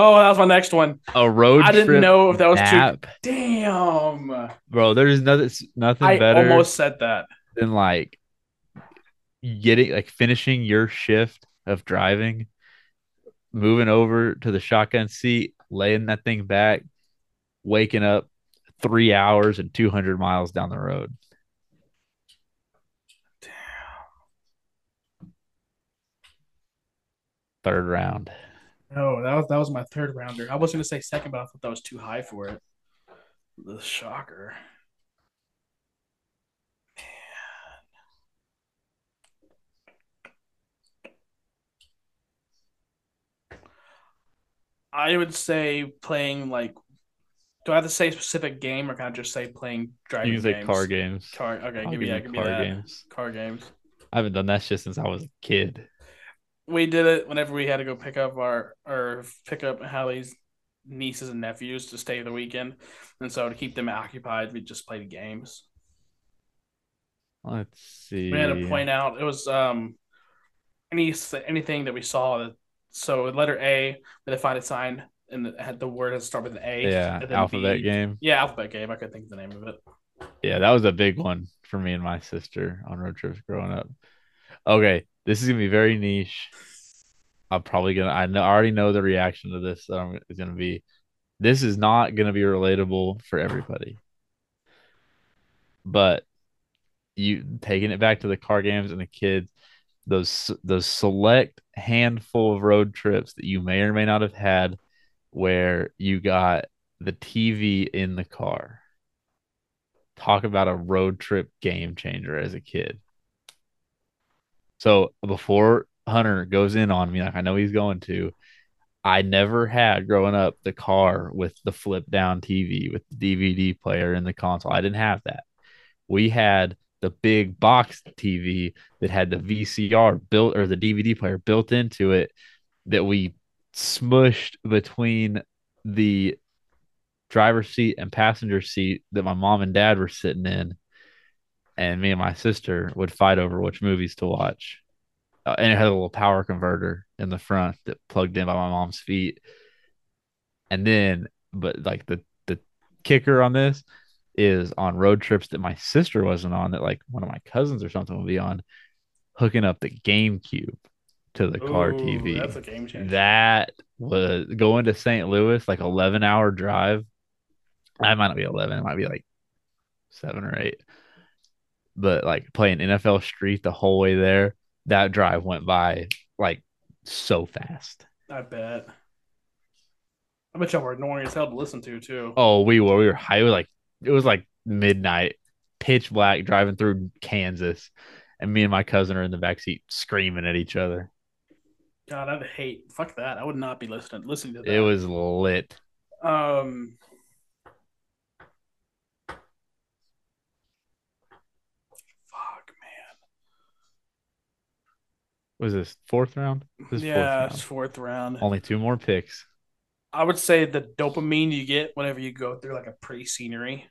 Oh, that was my next one. A road I didn't know if that was too. Damn. bro. There's nothing nothing I better almost said that. than like getting like finishing your shift of driving, moving over to the shotgun seat, laying that thing back, waking up three hours and 200 miles down the road. Damn. Third round. No, that was that was my third rounder. I was gonna say second, but I thought that was too high for it. The shocker. Man. I would say playing like. Do I have to say specific game, or can I just say playing driving? You can say games? car games. Car. Okay, I'll give me you Give me car that. games. Car games. I haven't done that shit since I was a kid. We did it whenever we had to go pick up our or pick up Hallie's nieces and nephews to stay the weekend, and so to keep them occupied, we just played games. Let's see. We had to point out it was um any anything that we saw that so letter A, we had to find a sign and it had the word that start with an A. Yeah, alphabet B. game. Yeah, alphabet game. I couldn't think of the name of it. Yeah, that was a big one for me and my sister on road trips growing up. Okay, this is gonna be very niche. I'm probably gonna. I know. I already know the reaction to this. That I'm, is gonna be. This is not gonna be relatable for everybody. But you taking it back to the car games and the kids, those those select handful of road trips that you may or may not have had, where you got the TV in the car. Talk about a road trip game changer as a kid. So before Hunter goes in on me, like I know he's going to, I never had growing up the car with the flip down TV with the DVD player in the console. I didn't have that. We had the big box TV that had the VCR built or the DVD player built into it that we smushed between the driver's seat and passenger seat that my mom and dad were sitting in. And me and my sister would fight over which movies to watch. Uh, and it had a little power converter in the front that plugged in by my mom's feet. And then, but like the the kicker on this is on road trips that my sister wasn't on, that like one of my cousins or something would be on, hooking up the GameCube to the car TV. That's a game changer. That was going to St. Louis, like 11 hour drive. I might not be 11, it might be like seven or eight. But like playing NFL Street the whole way there, that drive went by like so fast. I bet. I bet y'all were annoying as hell to listen to too. Oh, we were, we were high. It was like, it was like midnight, pitch black driving through Kansas. and me and my cousin are in the back seat screaming at each other. God, I'd hate. Fuck that. I would not be listening listening to that. It was lit. Um. Was this fourth round? This. Yeah, fourth it's round. fourth round. Only two more picks. I would say the dopamine you get whenever you go through like a pretty scenery,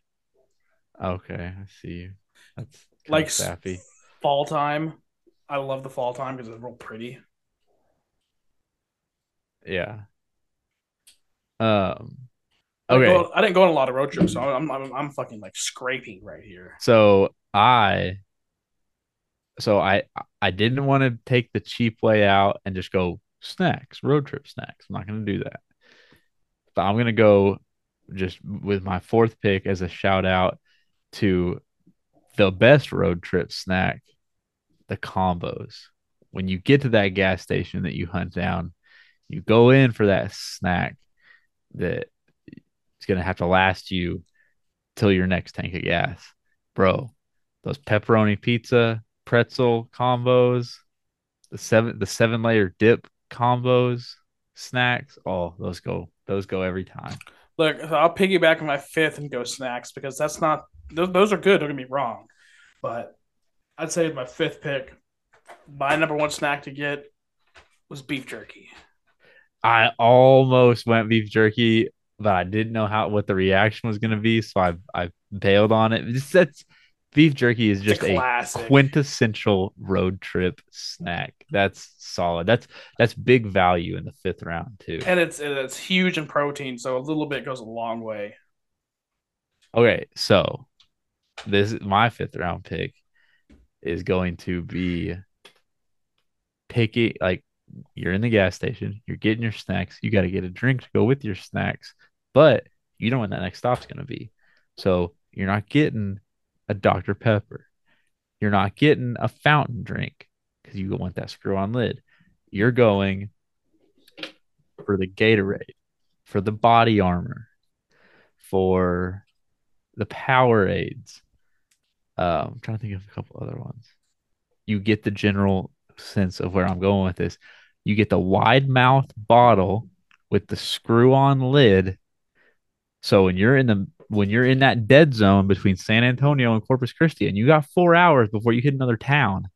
Okay, I see you. That's like sappy. fall time. I love the fall time because it's real pretty. Yeah. Um. I didn't Okay. go- I didn't go on a lot of road trips, so I'm I'm, I'm fucking like scraping right here. So I so I I didn't want to take the cheap way out and just go snacks, road trip snacks. I'm not going to do that. But I'm going to go just with my fourth pick as a shout out to the best road trip snack, the combos. When you get to that gas station that you hunt down, you go in for that snack that is going to have to last you till your next tank of gas. Bro, those pepperoni pizza, pretzel combos, the seven the seven layer dip combos, snacks, oh, those go those go every time. Look, I'll piggyback on my fifth and go snacks because that's not those, those are good. Don't get me wrong, but I'd say my fifth pick, my number one snack to get was beef jerky. I almost went beef jerky, but I didn't know how what the reaction was going to be, so I I bailed on it. It's, that's beef jerky is just a a quintessential road trip snack. That's solid. That's that's big value in the fifth round too. and it's it's huge in protein, so a little bit goes a long way. Okay, so this my fifth round pick is going to be picky. Like you're in the gas station, you're getting your snacks, you got to get a drink to go with your snacks, but you don't know when that next stop's going to be. So you're not getting a Dr. Pepper, you're not getting a fountain drink because you want that screw on lid. You're going for the Gatorade, for the body armor, for the Powerades. Um, I'm trying to think of a couple other ones. You get the general sense of where I'm going with this. You get the wide mouth bottle with the screw on lid. So when you're in the when you're in that dead zone between San Antonio and Corpus Christi, and you got four hours before you hit another town,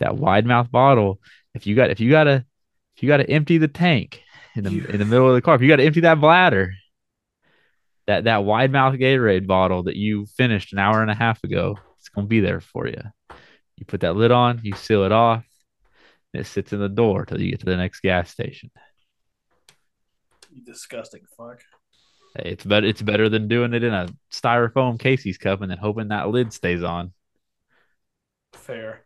that wide mouth bottle. If you got if you gotta if you gotta empty the tank in the in the middle of the car, if you gotta empty that bladder, that that wide mouth Gatorade bottle that you finished an hour and a half ago, it's gonna be there for you. You put that lid on, you seal it off, and it sits in the door till you get to the next gas station. You disgusting fuck. It's better. It's better than doing it in a styrofoam Casey's cup and then hoping that lid stays on. Fair.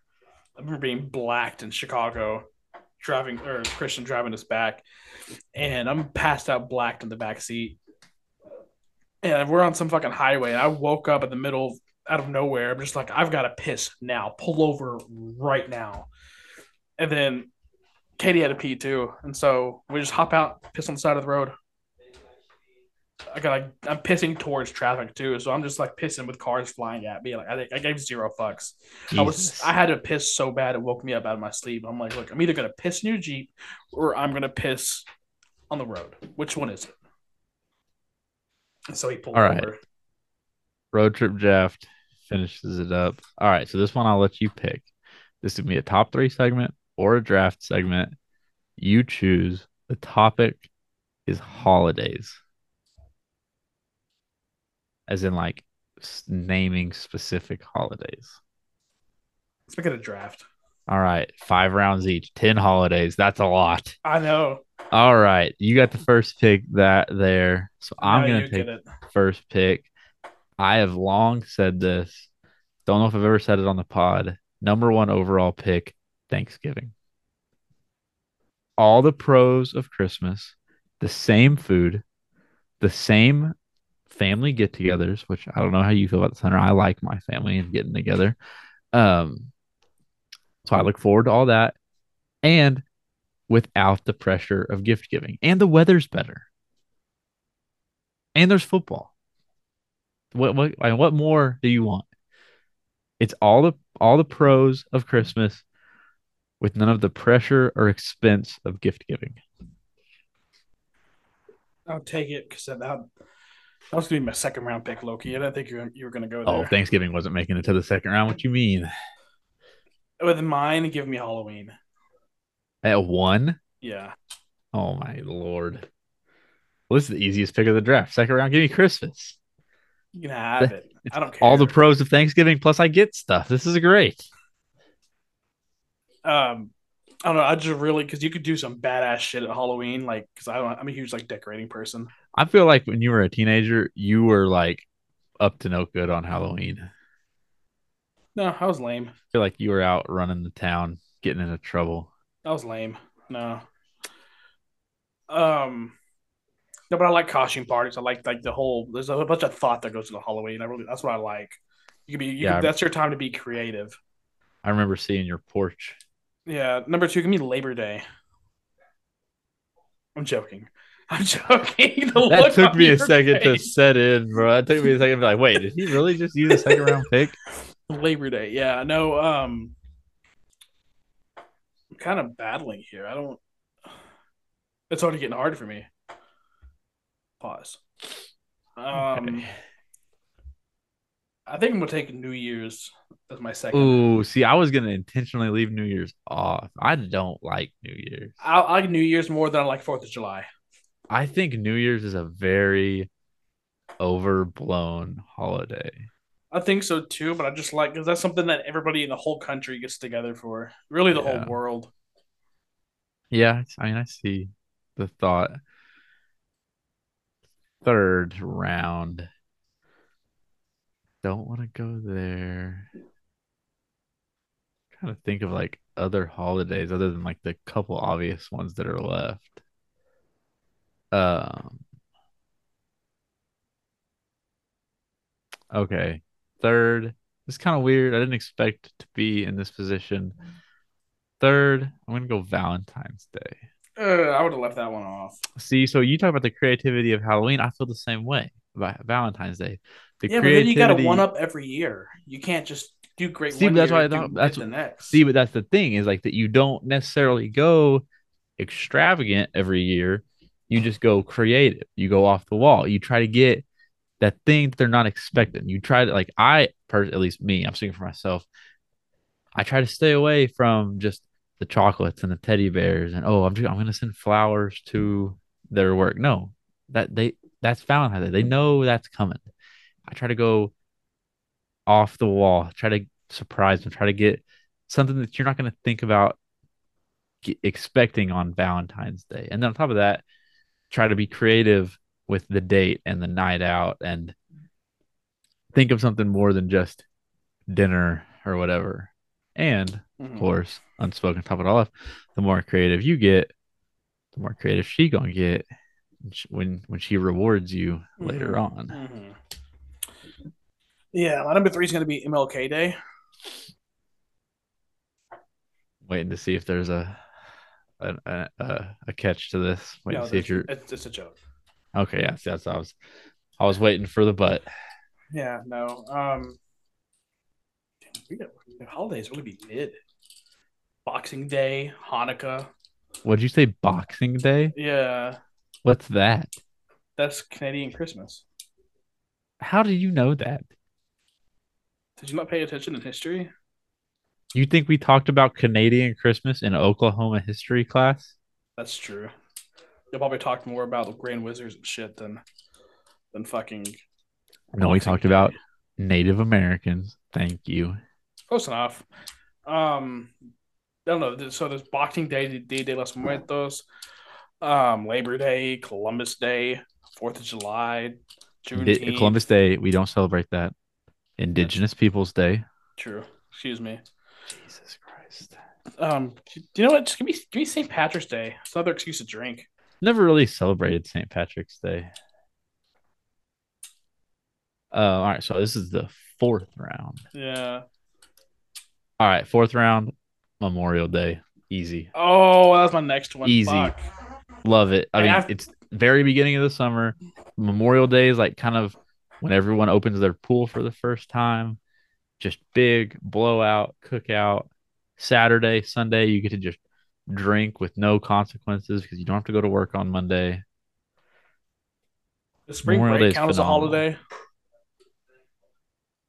I remember being blacked in Chicago, driving or Christian driving us back, and I'm passed out blacked in the back seat. And we're on some fucking highway. And I woke up in the middle out of nowhere. I'm just like, I've got to piss now. Pull over right now. And then Katie had to pee too, and so we just hop out, piss on the side of the road. I got like I'm pissing towards traffic too, so I'm just like pissing with cars flying at me. Like I I gave zero fucks. I was I had to piss so bad it woke me up out of my sleep. I'm like, look, I'm either gonna piss in your Jeep or I'm gonna piss on the road. Which one is it? And so he pulled All right. over. Road trip draft finishes it up. All right, so this one I'll let you pick. This would be a top three segment or a draft segment. You choose. The topic is holidays, as in like naming specific holidays. Let's make it a draft. All right, five rounds each, 10 holidays. That's a lot. I know. All right, you got the first pick that there. So I'm Now gonna take get it. first pick. I have long said this. Don't know if I've ever said it on the pod. Number one overall pick, Thanksgiving. All the pros of Christmas, the same food, the same family get togethers, which I don't know how you feel about the center. I like my family and getting together. Um, so I look forward to all that. And without the pressure of gift giving. And the weather's better. And there's football. What what what more do you want? It's all the all the pros of Christmas with none of the pressure or expense of gift giving. I'll take it because that was gonna be my second round pick, Loki. I didn't think you were, you were gonna go there. Oh, Thanksgiving wasn't making it to the second round. What you mean? With mine, give me Halloween. At one? Yeah. Oh my lord. Well, this is the easiest pick of the draft. Second round, give me Christmas. You can have it. I don't care. All the pros of Thanksgiving, plus I get stuff. This is great. um, I don't know. I just really because you could do some badass shit at Halloween, like because I don't. I'm a huge like decorating person. I feel like when you were a teenager, you were like up to no good on Halloween. No, I was lame. I feel like you were out running the town, getting into trouble. That was lame. No. Um. No, but I like costume parties. I like like the whole. There's a bunch of thought that goes into Halloween. I really that's what I like. You can be. You Yeah. can, that's your time to be creative. I remember seeing your porch. Yeah. Number two, give me Labor Day. I'm joking. I'm joking. The That took me a second to set in, bro. That took me a second to be like, wait, did he really just use a second round pick? Labor Day. Yeah. No. Um. I'm kind of battling here. I don't. It's already getting hard for me. Pause. Um. Okay. I think I'm gonna take New Year's as my second. Ooh, see, I was gonna intentionally leave New Year's off. I don't like New Year's. I, I like New Year's more than I like Fourth of July. I think New Year's is a very overblown holiday. I think so too, but I just like because that's something that everybody in the whole country gets together for. Really, the Yeah. whole world. Yeah, I mean, I see the thought. Third round. Don't want to go there. Kind of think of like other holidays other than like the couple obvious ones that are left. Um. Okay. Third. It's kind of weird. I didn't expect to be in this position. Third, I'm gonna go Valentine's Day. Uh, I would have left that one off. See, so you talk about the creativity of Halloween. I feel the same way about Valentine's Day. The yeah, but then you got to one up every year. You can't just do great. See, one that's year why I thought- that's the next. See, but that's the thing is like that you don't necessarily go extravagant every year. You just go creative. You go off the wall. You try to get that thing that they're not expecting. You try to like I at least me, I'm speaking for myself. I try to stay away from just the chocolates and the teddy bears and oh, I'm just, I'm gonna send flowers to their work. No, that they that's Valentine's Day. They know that's coming. I try to go off the wall, try to surprise them, try to get something that you're not going to think about expecting on Valentine's Day. And then on top of that, try to be creative with the date and the night out and think of something more than just dinner or whatever. And Mhm. of course, unspoken top it all off, the more creative you get, the more creative she gonna get when when she rewards you later Mhm. on. Mhm. Yeah, my number three is to be MLK Day. Waiting to see if there's a a, a, catch to this. Waiting No, see if you're it's, it's a joke. okay. Yeah, that's I was I was waiting for the butt. Yeah, no. Um, we got the holidays really be mid. Boxing Day, Hanukkah. What'd you say? Boxing Day? Yeah, What's that? that's Canadian Christmas. How do you know that? Did you not pay attention in history? You think we talked about Canadian Christmas in Oklahoma history class? That's true. You'll probably talk more about the Grand Wizards and shit than than fucking No, we talked about Native Americans. Thank you. close enough. Um, I don't know. So there's Boxing Day, Dia de los Muertos, um, Labor Day, Columbus Day, Fourth of July, Juneteenth. Columbus Day, we don't celebrate that. Indigenous Peoples Day. True. Excuse me. Jesus Christ. Um, do you know what? Just give me give me St. Patrick's Day. It's another excuse to drink. Never really celebrated St. Patrick's Day. Uh, all right, so this is the fourth round. Yeah. All right, fourth round, Memorial Day. Easy. Oh, that was my next one. Easy. Fuck. Love it. I Hey, mean, I've- it's very beginning of the summer. Memorial Day is like kind of when everyone opens their pool for the first time. Just big blowout cookout. Saturday, Sunday, you get to just drink with no consequences because you don't have to go to work on Monday. The spring Memorial break count as a holiday.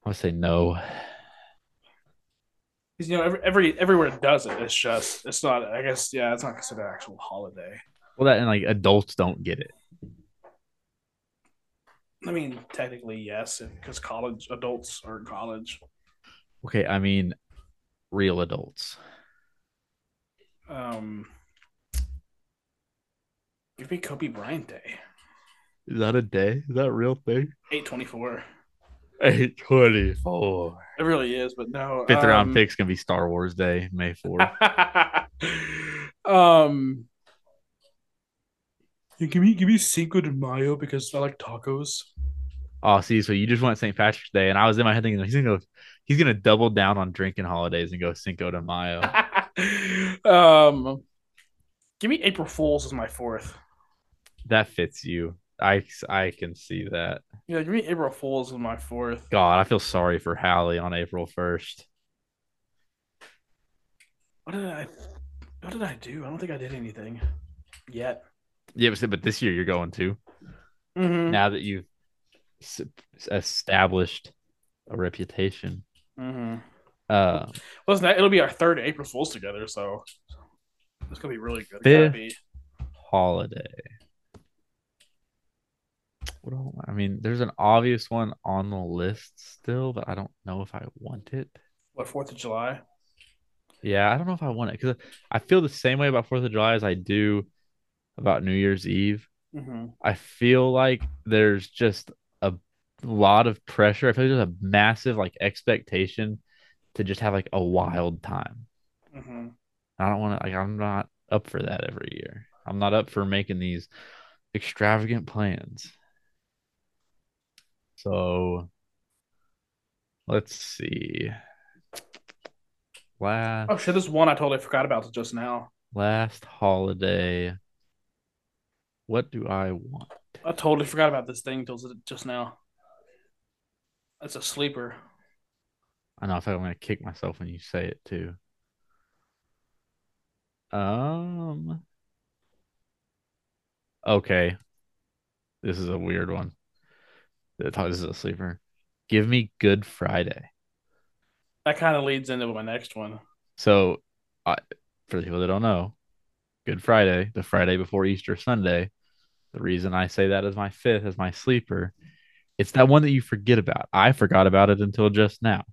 I would say no. Because you know, every, every everywhere it does it, it's just it's not. I guess yeah, it's not considered an actual holiday. Well, that and like adults don't get it. I mean, technically yes, because college adults are in college. Okay, I mean, real adults. Um, give me Kobe Bryant Day, Is that a day? Is that a real thing? eight twenty four. Eight twenty four. It really is, but no. Fifth round um, pick's gonna be Star Wars Day, May fourth. um, yeah, give me give me Cinco de Mayo because I like tacos. oh, see, so you just went St. Patrick's Day, and I was in my head thinking he's gonna go, he's gonna double down on drinking holidays and go Cinco de Mayo. um, give me April Fools as my fourth. that fits you. I I can see that. Yeah, give me April Fools as my fourth. God, I feel sorry for Hallie on April first. What did I? What did I do? I don't think I did anything yet. Yeah, but this year you're going to Mm-hmm. now that you've established a reputation. Mm-hmm. Uh, Listen, that- it'll be our third April Fools together, so it's gonna be really good. Fifth. Be. holiday. What I mean, there's an obvious one on the list still, but I don't know if I want it. What Fourth of July? Yeah, I don't know if I want it because I feel the same way about Fourth of July as I do about New Year's Eve. Mm-hmm. I feel like there's just lot of pressure. I feel like there's a massive like expectation to just have like a wild time. Mm-hmm. I don't want to like I'm not up for that every year. I'm not up for making these extravagant plans. So let's see. Last Oh shit! There's one I totally forgot about just now. last holiday. What do I want? I totally forgot about this thing till just now. That's a sleeper. I know I feel like I'm gonna kick myself when you say it too. Um okay. This is a weird one. This is a sleeper. Give me Good Friday. That kind of leads into my next one. So, I, for the people that don't know, Good Friday, the Friday before Easter Sunday, the reason I say that as my fifth, as my sleeper, it's that one that you forget about. I forgot about it until just now.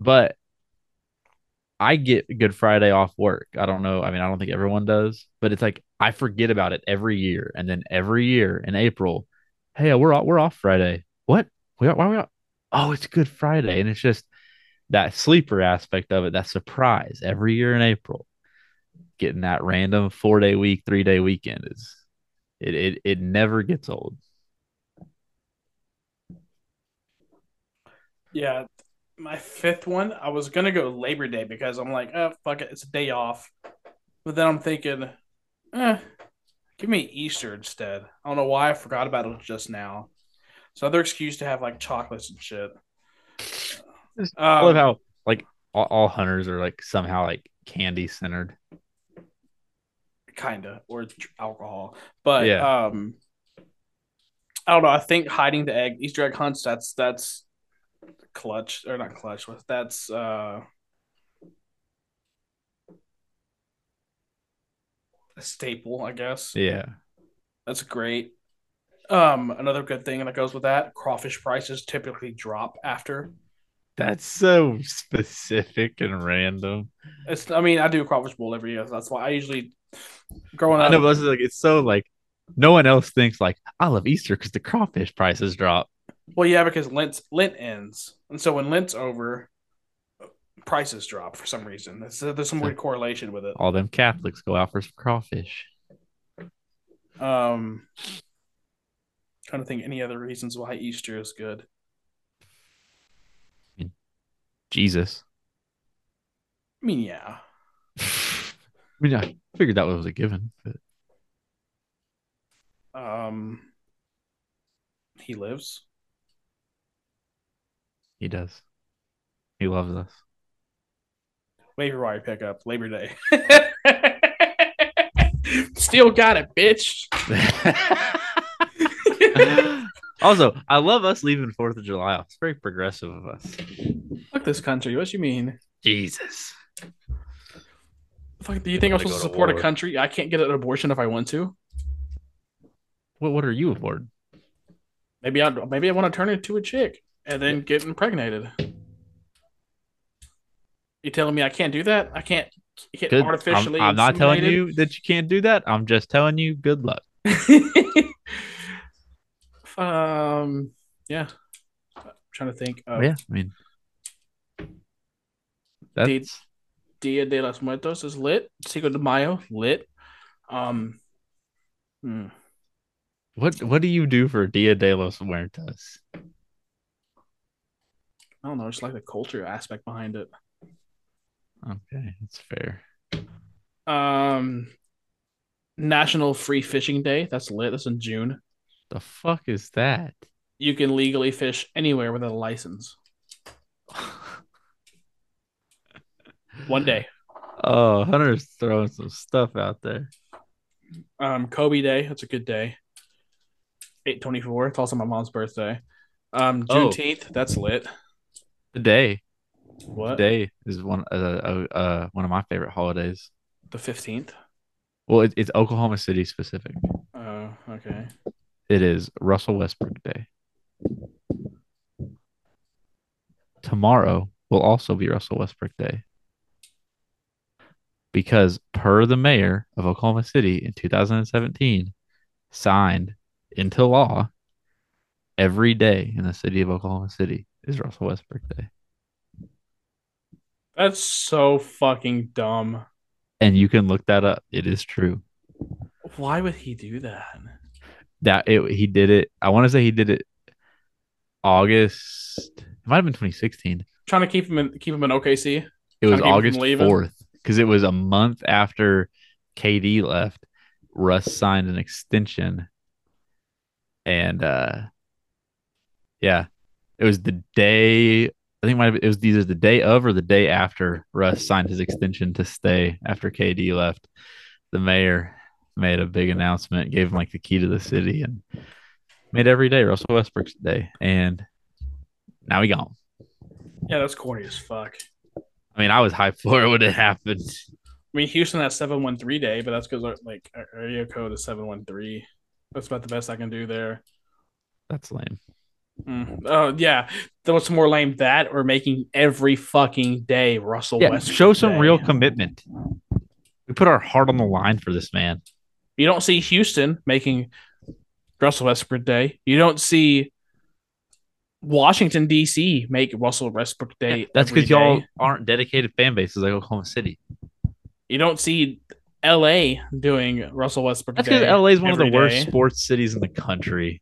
But I get Good Friday off work. I don't know. I mean, I don't think everyone does, but it's like I forget about it every year. And then every year in April, hey, we're off, we're off Friday. What? We are, why are we off? Oh, it's Good Friday. And it's just that sleeper aspect of it, that surprise every year in April. Getting that random four day week, three day weekend is it it it never gets old. Yeah, my fifth one. I was gonna go Labor Day because I'm like, oh fuck it, it's a day off. But then I'm thinking, eh, give me Easter instead. I don't know why I forgot about it just now. So other excuse to have like chocolates and shit. I love Um, how like all, all hunters are like somehow like candy centered. kinda or alcohol but Yeah. um i don't know i think hiding the egg easter egg hunts that's that's clutch or not clutch but that's uh a staple i guess Yeah. that's great um another good thing that goes with that crawfish prices typically drop after That's so specific and random. it's i mean i do a crawfish bowl every year so that's why i usually growing I up know, but it's like it's so like no one else thinks like I love Easter because the crawfish prices drop. Well, yeah, because Lent Lent ends, and so when Lent's over, prices drop for some reason. There's, there's some weird correlation with it. All them Catholics go out for some crawfish. Um, trying to think any other reasons why Easter is good. Jesus. I mean, yeah, I mean, I figured that was a given, but um, he lives. He does. He loves us. Waiver wire pickup, Labor Day. Still got it, bitch. also, I love us leaving Fourth of July off. It's very progressive of us. Fuck this country. What you mean? Jesus. Fuck, do you think I'm supposed to to support a country? I can't get an abortion if I want to. What what are you aboard? Maybe I maybe I want to turn into a chick and then get impregnated. You telling me I can't do that? I can't get Good. I'm, artificially. I'm not telling you that you can't do that. I'm just telling you good luck. um. Yeah. I'm trying to think. Of yeah, I mean that's Dia de los Muertos is lit. Cinco de Mayo lit. Um. hmm. what what do you do for Dia de los Muertos? I don't know. Just like the culture aspect behind it. Okay, that's fair. Um. National Free Fishing Day. That's lit. That's in June. The fuck is that? You can legally fish anywhere with a license. One day. Oh, Hunter's throwing some stuff out there. Um, Kobe Day. That's a good day. Eight twenty four. It's also my mom's birthday. Um, Oh. Juneteenth. That's lit. Today, What? today is one uh, uh, uh one of my favorite holidays. The fifteenth. Well, it, it's Oklahoma City specific. Oh, okay. It is Russell Westbrook Day. Tomorrow will also be Russell Westbrook Day. Because per the mayor of Oklahoma City in 2017 signed into law every day in the city of Oklahoma City is Russell Westbrook Day. That's so fucking dumb. And you can look that up. It is true. Why would he do that? That it, he did it. I want to say he did it August. It might have been 2016. Trying to keep him in keep him in OKC. It was Trying to keep him from August 4th because it was a month after KD left. Russ signed an extension. And uh yeah, it was the day I think it, might have, it was either the day of or the day after Russ signed his extension to stay after KD left. The mayor made a big announcement, gave him like the key to the city and made every day Russell Westbrook's day. And now he gone. Yeah, that's corny as fuck. I mean, I was hyped for it when it happened. I mean, Houston has seven one three day, but that's because like our area code is seven one three. That's about the best I can do there. That's lame. Mm. Oh yeah, what's more lame that or making every fucking day Russell Yeah, Westbrook show some Day. real commitment. We put our heart on the line for this man. You don't see Houston making Russell Westbrook Day. You don't see Washington D.C. make Russell Westbrook Day. That's because y'all aren't dedicated fan bases like Oklahoma City. You don't see L.A. doing Russell Westbrook That's Day. because LA is one of the every worst sports cities in the country.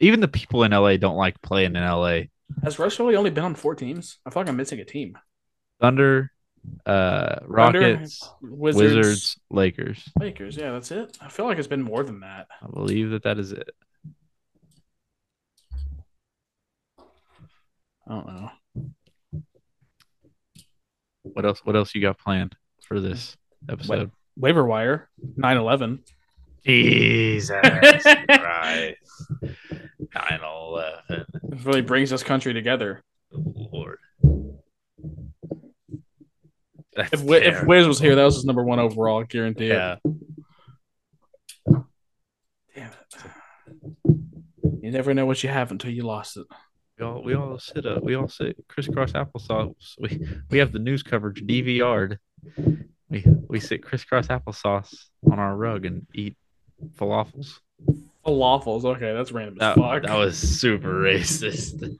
Even the people in LA don't like playing in LA. Has Russ really only been on four teams? I feel like I'm missing a team. Thunder, uh, Thunder, Rockets, Wizards, Wizards, Lakers. Lakers. Yeah, that's it. I feel like it's been more than that. I believe that that is it. I don't know. What else? What else you got planned for this episode? Waiver wire, 9-11. Jesus Christ. 9 11. It really brings this country together. Lord. That's If Wi- if terrible. Wiz was here, that was his number one overall, guarantee it. yeah. Damn it. You never know what you have until you lost it. We all we all sit up. We all sit crisscross applesauce. We we have the news coverage DVR'd. We we sit crisscross applesauce on our rug and eat falafels. Falafels. Okay, that's random as That, fuck. that was super racist.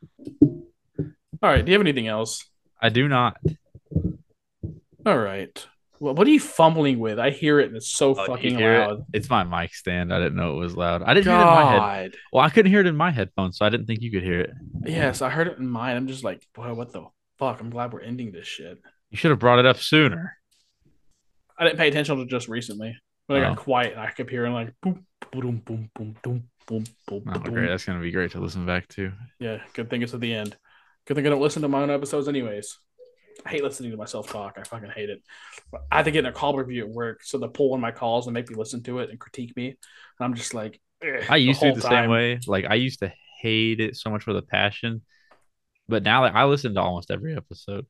All right. Do you have anything else? I do not. All right. Well, what are you fumbling with? I hear it and it's so Oh, fucking hear it? loud. It's my mic stand. I didn't know it was loud. I didn't hear it in my head. Well, I couldn't hear it in my headphones, so I didn't think you could hear it. Yes, I heard it in mine. I'm just like, boy, what the fuck? I'm glad we're ending this shit. You should have brought it up sooner. I didn't pay attention to just recently. When I Oh. got quiet, I kept hearing like boom, boom, boom, boom, boom, boom, boom, Oh, boom. great. That's gonna be great to listen back to. Yeah, good thing it's at the end. Good thing I don't listen to my own episodes, anyways. I hate listening to myself talk. I fucking hate it. But I have to get in a call review at work, so they pull in my calls and make me listen to it and critique me. And I'm just like, I used to be the time. same way. Like I used to hate it so much with a passion, but now like I listen to almost every episode.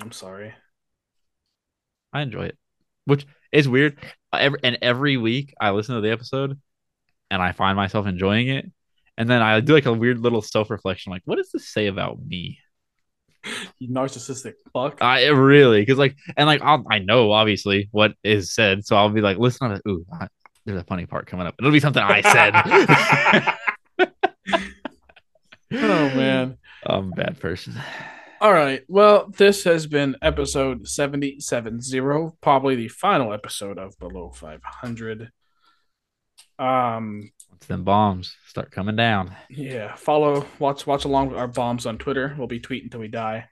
I'm sorry. I enjoy it, which is weird. Every, and every week I listen to the episode, and I find myself enjoying it. And then I do like a weird little self reflection, like, what does this say about me? You narcissistic fuck. I really, because like, and like, I'll, I know obviously what is said, so I'll be like, listen to it. Ooh, I, there's a funny part coming up. It'll be something I said. oh man. I'm a bad person. All right. Well, this has been episode 770, probably the final episode of Below 500. Um, Once them bombs start coming down, yeah, follow, watch, watch along with our bombs on Twitter. We'll be tweeting until we die.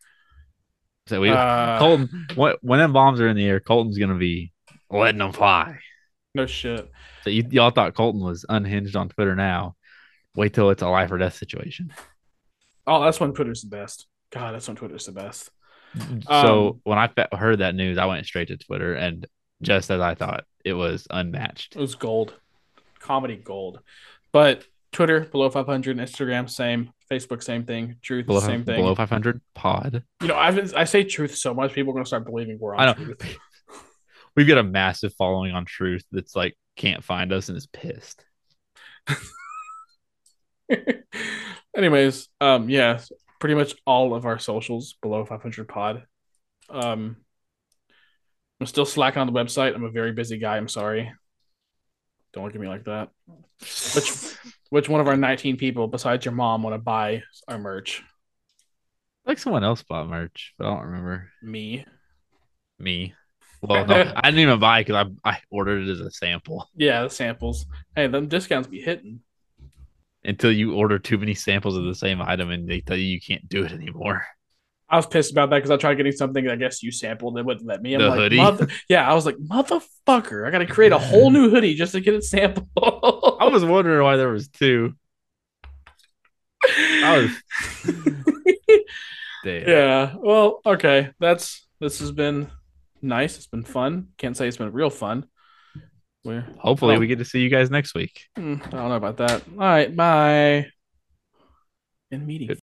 so we Uh, Colton when, when them bombs are in the air, Colton's gonna be letting them fly. No shit. So you, y'all thought Colton was unhinged on Twitter now. Wait till it's a life or death situation. Oh, that's when Twitter's the best. God, that's when Twitter's the best. so Um, when I fe- heard that news, I went straight to Twitter, and just as I thought, it was unmatched. It was gold, comedy gold. But Twitter below 500, Instagram same, Facebook same thing, Truth Below, same thing. below 500 pod. You know, I've I say Truth so much, people are gonna start believing we're on I know. Truth. We've got a massive following on Truth that's like can't find us and is pissed. Anyways, um, yeah, pretty much all of our socials below 500 pod. Um, I'm still slacking on the website. I'm a very busy guy. I'm sorry. Don't look at me like that. Which, which one of our 19 people besides your mom want to buy our merch? Like someone else bought merch, but I don't remember Me. me. Well, no, I didn't even buy because I I ordered it as a sample. Yeah, the samples. Hey, them discounts be hitting. Until you order too many samples of the same item and they tell you you can't do it anymore. I was pissed about that because I tried getting something I guess you sampled. They wouldn't let me. I'm The like, hoodie? Yeah, I was like, motherfucker, I got to create a whole new hoodie just to get it sampled. I was wondering why there was two. I was damn. yeah. Well, okay. That's this has been nice. It's been fun. Can't say it's been real fun. We're Hopefully, Oh. we get to see you guys next week. hmm, I don't know about that. All right. Bye. In meeting. Good.